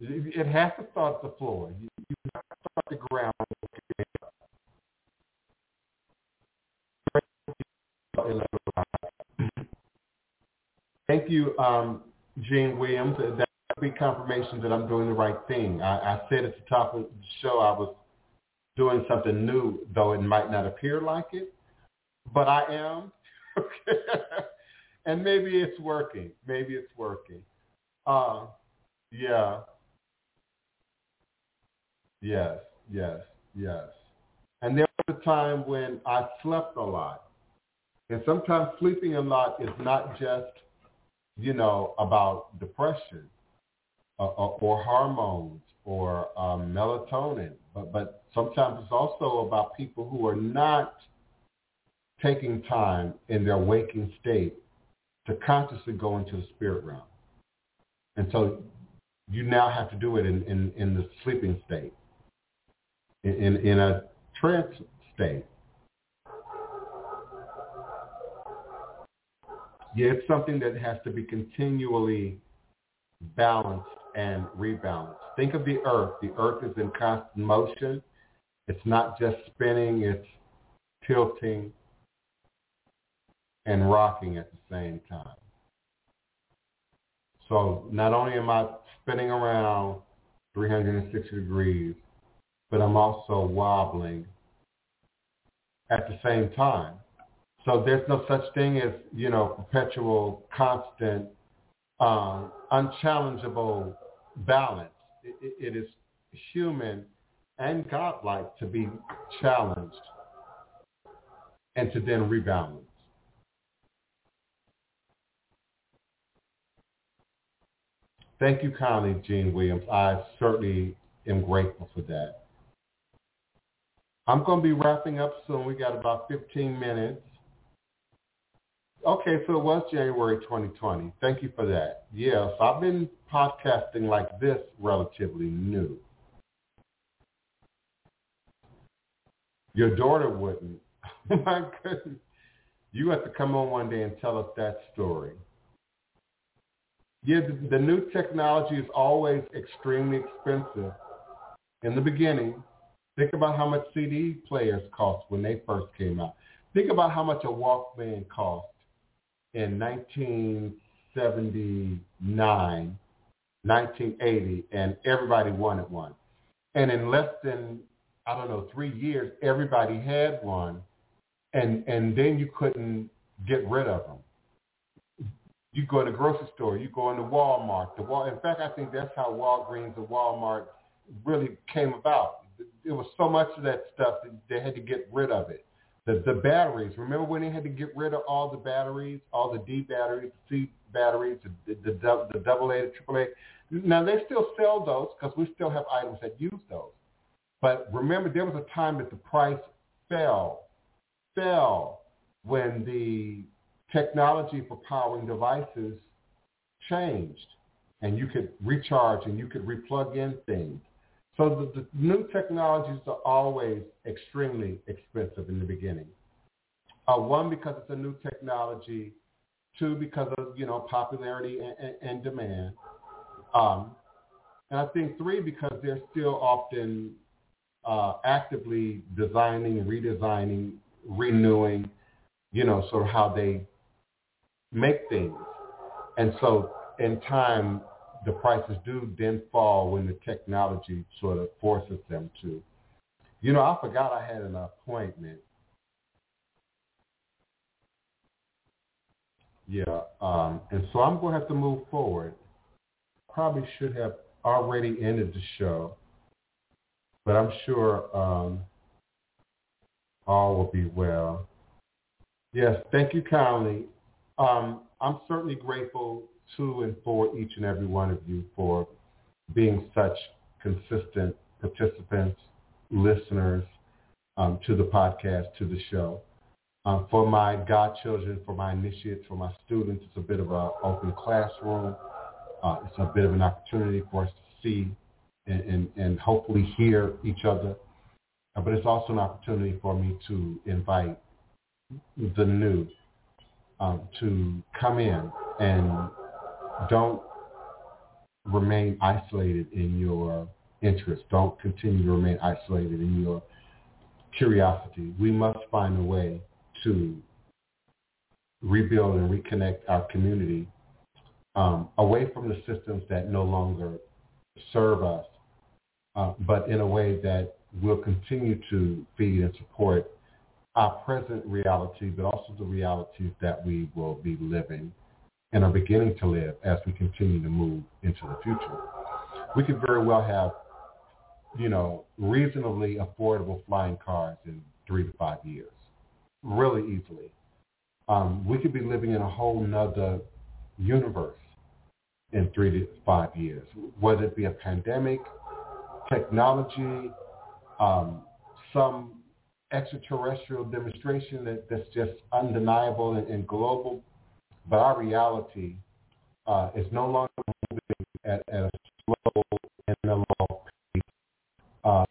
It has to start at the floor. You, have to start the ground. [laughs] Thank you, um, Gene Williams. That would be confirmation that I'm doing the right thing. I, I said at the top of the show I was doing something new, though it might not appear like it, but I am. [laughs] and maybe it's working. Maybe it's working. Uh, yeah. Yes, yes, yes. And there was a time when I slept a lot. And sometimes sleeping a lot is not just, you know, about depression uh, uh or hormones or um, melatonin, but, but sometimes it's also about people who are not taking time in their waking state to consciously go into the spirit realm. And so you now have to do it in, in, in the sleeping state in, in a trance state. Yeah, it's something that has to be continually balanced and rebalance. Think of the earth. The earth is in constant motion. It's not just spinning, it's tilting and rocking at the same time. So not only am I spinning around 360 degrees, but I'm also wobbling at the same time. So there's no such thing as, you know, perpetual, constant, um, unchallengeable balance. It, it is human and godlike to be challenged and to then rebalance. Thank you kindly, Gene Williams. I certainly am grateful for that. I'm going to be wrapping up soon. We got about 15 minutes. Okay, so it was January 2020. Thank you for that. Yes, I've been podcasting like this relatively new. Your daughter wouldn't. [laughs] Oh, my goodness. You have to come on one day and tell us that story. Yeah, the, the new technology is always extremely expensive in the beginning Think about how much CD players cost when they first came out. Think about how much a Walkman cost in 1979, 1980, and everybody wanted one. And in less than, I don't know, three years, everybody had one. And, and then you couldn't get rid of them. You go to the grocery store, you go into Walmart. The Wal- in fact, I think that's how Walgreens and Walmart really came about. It was so much of that stuff that they had to get rid of it. The, the batteries. Remember when they had to get rid of all the batteries, all the D batteries, C batteries, the, the, the, the double A, the triple A. Now they still sell those because we still have items that use those. But remember, there was a time that the price fell, fell when the technology for powering devices changed, and you could recharge and you could replug in things. So the, the new technologies are always extremely expensive in the beginning. Uh, one, because it's a new technology. Two, because of, you know, popularity and, and, and demand. Um, and I think three, because they're still often uh, actively designing, redesigning, renewing, you know, sort of how they make things. And so in time, the prices do then fall when the technology sort of forces them to. You know, I forgot I had an appointment. Yeah, um, and so I'm going to have to move forward. Probably should have already ended the show, but I'm sure um, all will be well. Yes, thank you kindly. Um, I'm certainly grateful to and for each and every one of you for being such consistent participants, listeners um, to the podcast, to the show. Um, for my godchildren, for my initiates, for my students, it's a bit of an open classroom. Uh, it's a bit of an opportunity for us to see and, and, and hopefully hear each other. Uh, but it's also an opportunity for me to invite the new um, to come in and don't remain isolated in your interest. Don't continue to remain isolated in your curiosity. We must find a way to rebuild and reconnect our community um, away from the systems that no longer serve us, uh, but in a way that will continue to feed and support our present reality, but also the realities that we will be living and are beginning to live as we continue to move into the future. We could very well have, you know, reasonably affordable flying cars in three to five years, really easily. Um, we could be living in a whole nother universe in three to five years, whether it be a pandemic, technology, um, some extraterrestrial demonstration that, that's just undeniable and, and global but our reality uh, is no longer moving at, at a slow analog pace. Uh,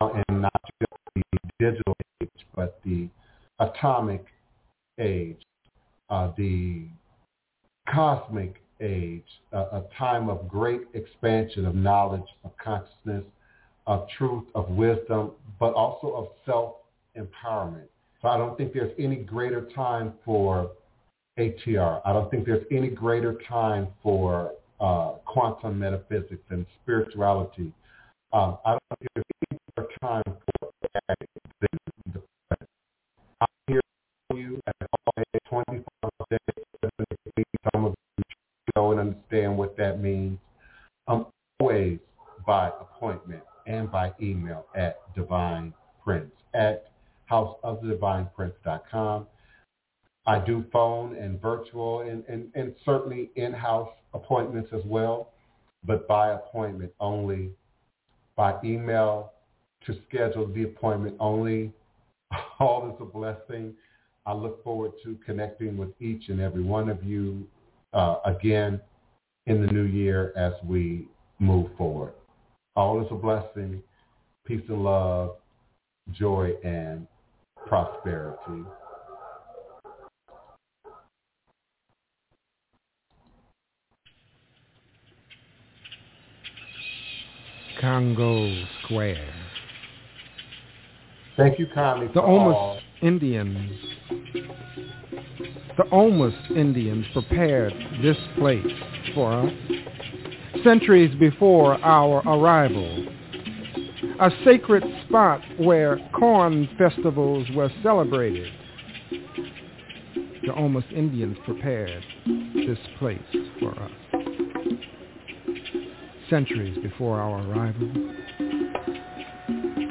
and not just the digital age, but the atomic age, uh, the cosmic age, a time of great expansion of knowledge, of consciousness, of truth, of wisdom, but also of self-empowerment. So I don't think there's any greater time for ATR. I don't think there's any greater time for uh, quantum metaphysics and spirituality. Um, I don't think there's any greater time for that than the present. I'm here for you at all 24 days, some of you know and understand what that means. I'm always by appointment and by email at Divine Prince at houseofthedivineprince.com. I do phone and virtual and, and, and certainly in-house appointments as well, but by appointment only, by email to schedule the appointment only. [laughs] All is a blessing. I look forward to connecting with each and every one of you uh, again in the new year as we move forward. All is a blessing. Peace and love, joy, and prosperity. Congo Square. Thank you kindly the almost Indians, the Olmus Indians prepared this place for us centuries before our arrival. A sacred spot where corn festivals were celebrated. The Olmus Indians prepared this place for us centuries before our arrival.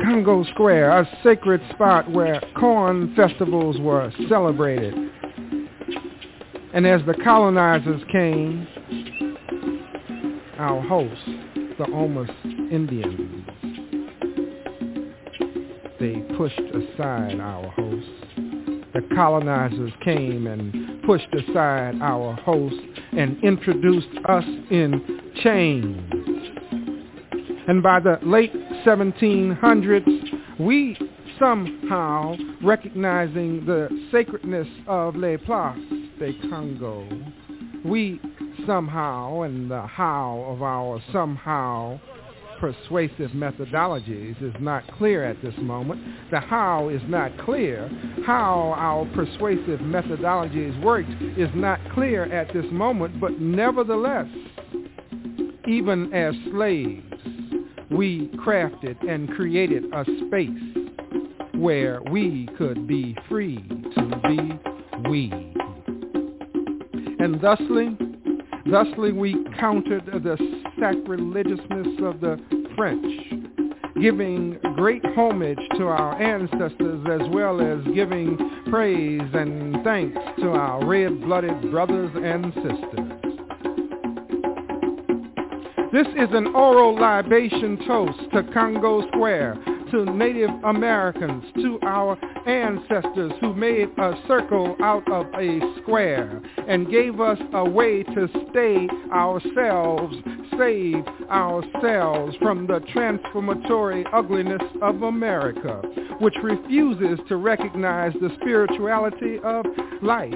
Congo Square, a sacred spot where corn festivals were celebrated. And as the colonizers came, our hosts, the Olmus Indians, they pushed aside our hosts. The colonizers came and pushed aside our hosts and introduced us in chains. And by the late 1700s, we somehow, recognizing the sacredness of Les Places de Congo, we somehow, and the how of our somehow persuasive methodologies is not clear at this moment. The how is not clear. How our persuasive methodologies worked is not clear at this moment, but nevertheless, even as slaves, we crafted and created a space where we could be free to be we. And thusly, thusly we countered the sacrilegiousness of the French, giving great homage to our ancestors as well as giving praise and thanks to our red-blooded brothers and sisters. This is an oral libation toast to Congo Square, to Native Americans, to our ancestors who made a circle out of a square and gave us a way to stay ourselves, save ourselves from the transformatory ugliness of America, which refuses to recognize the spirituality of life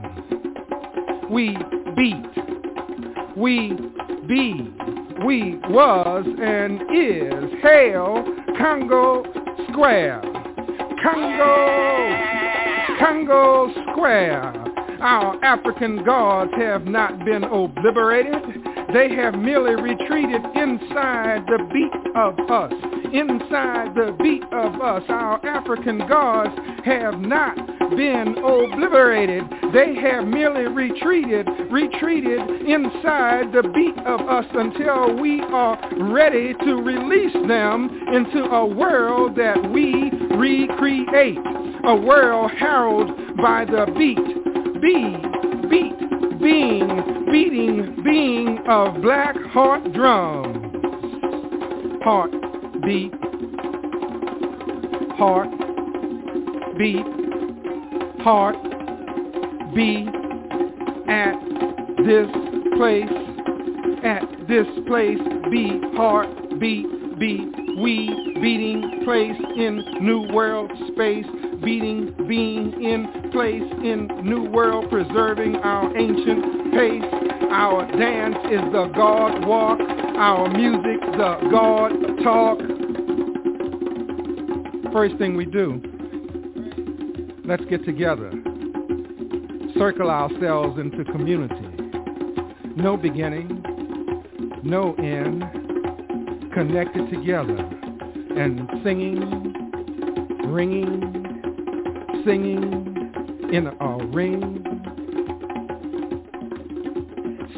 we beat, we be, we was and is. Hail Congo Square. Congo, Congo Square. Our African gods have not been obliterated. They have merely retreated inside the beat of us. Inside the beat of us. Our African gods have not been obliterated. They have merely retreated, retreated inside the beat of us until we are ready to release them into a world that we recreate. A world heralded by the beat, be, beat, being, beating, being of black heart drums. Heart, beat, heart, beat, heart be at this place, at this place, be heart, be, be, we, beating place in new world space, beating, being in place in new world, preserving our ancient pace. Our dance is the God walk, our music the God talk. First thing we do Let's get together. Circle ourselves into community. No beginning, no end, connected together and singing, ringing, singing in a ring.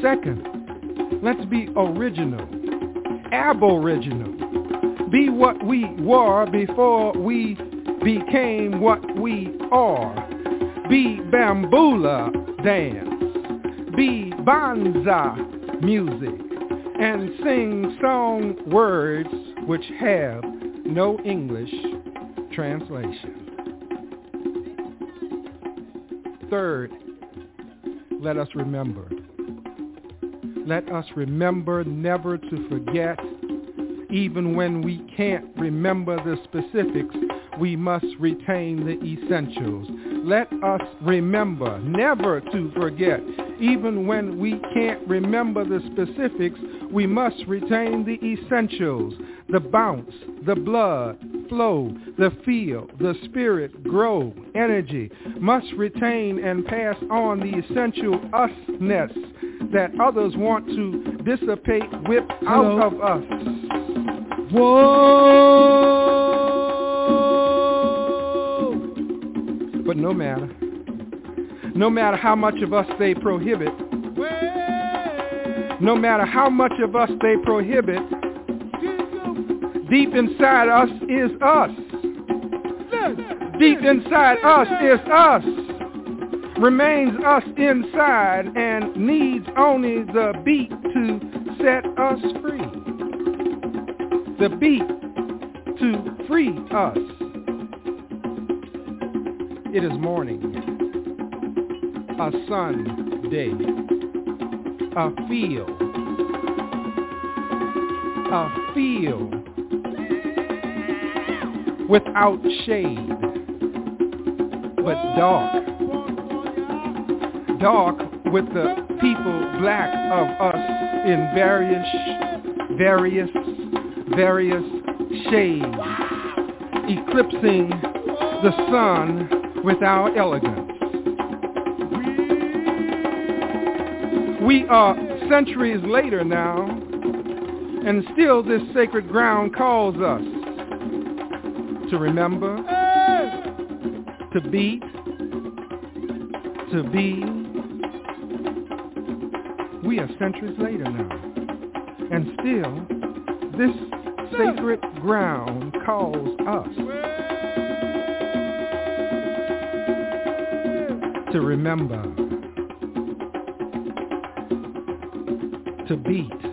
Second, let's be original, aboriginal. Be what we were before we became what we are. Be bambula dance. Be banza music. And sing song words which have no English translation. third, let us remember. Let us remember never to forget. Even when we can't remember the specifics, we must retain the essentials. Let us remember never to forget. Even when we can't remember the specifics, we must retain the essentials. The bounce, the blood, flow, the feel, the spirit, grow, energy, must retain and pass on the essential usness that others want to dissipate, whip Hello? out of us. Whoa! But no matter, no matter how much of us they prohibit, no matter how much of us they prohibit, deep inside us is us. Deep inside us is us. Remains us inside and needs only the beat to set us free. The beat to free us. It is morning, a Sunday, a field, a field. Without shade, but dark, dark with the people black of us in various, various, various shades, eclipsing the sun with our elegance. We are centuries later now, and still this sacred ground calls us to remember, to beat, to be. We are centuries later now, and still this sacred ground calls us to remember, to beat,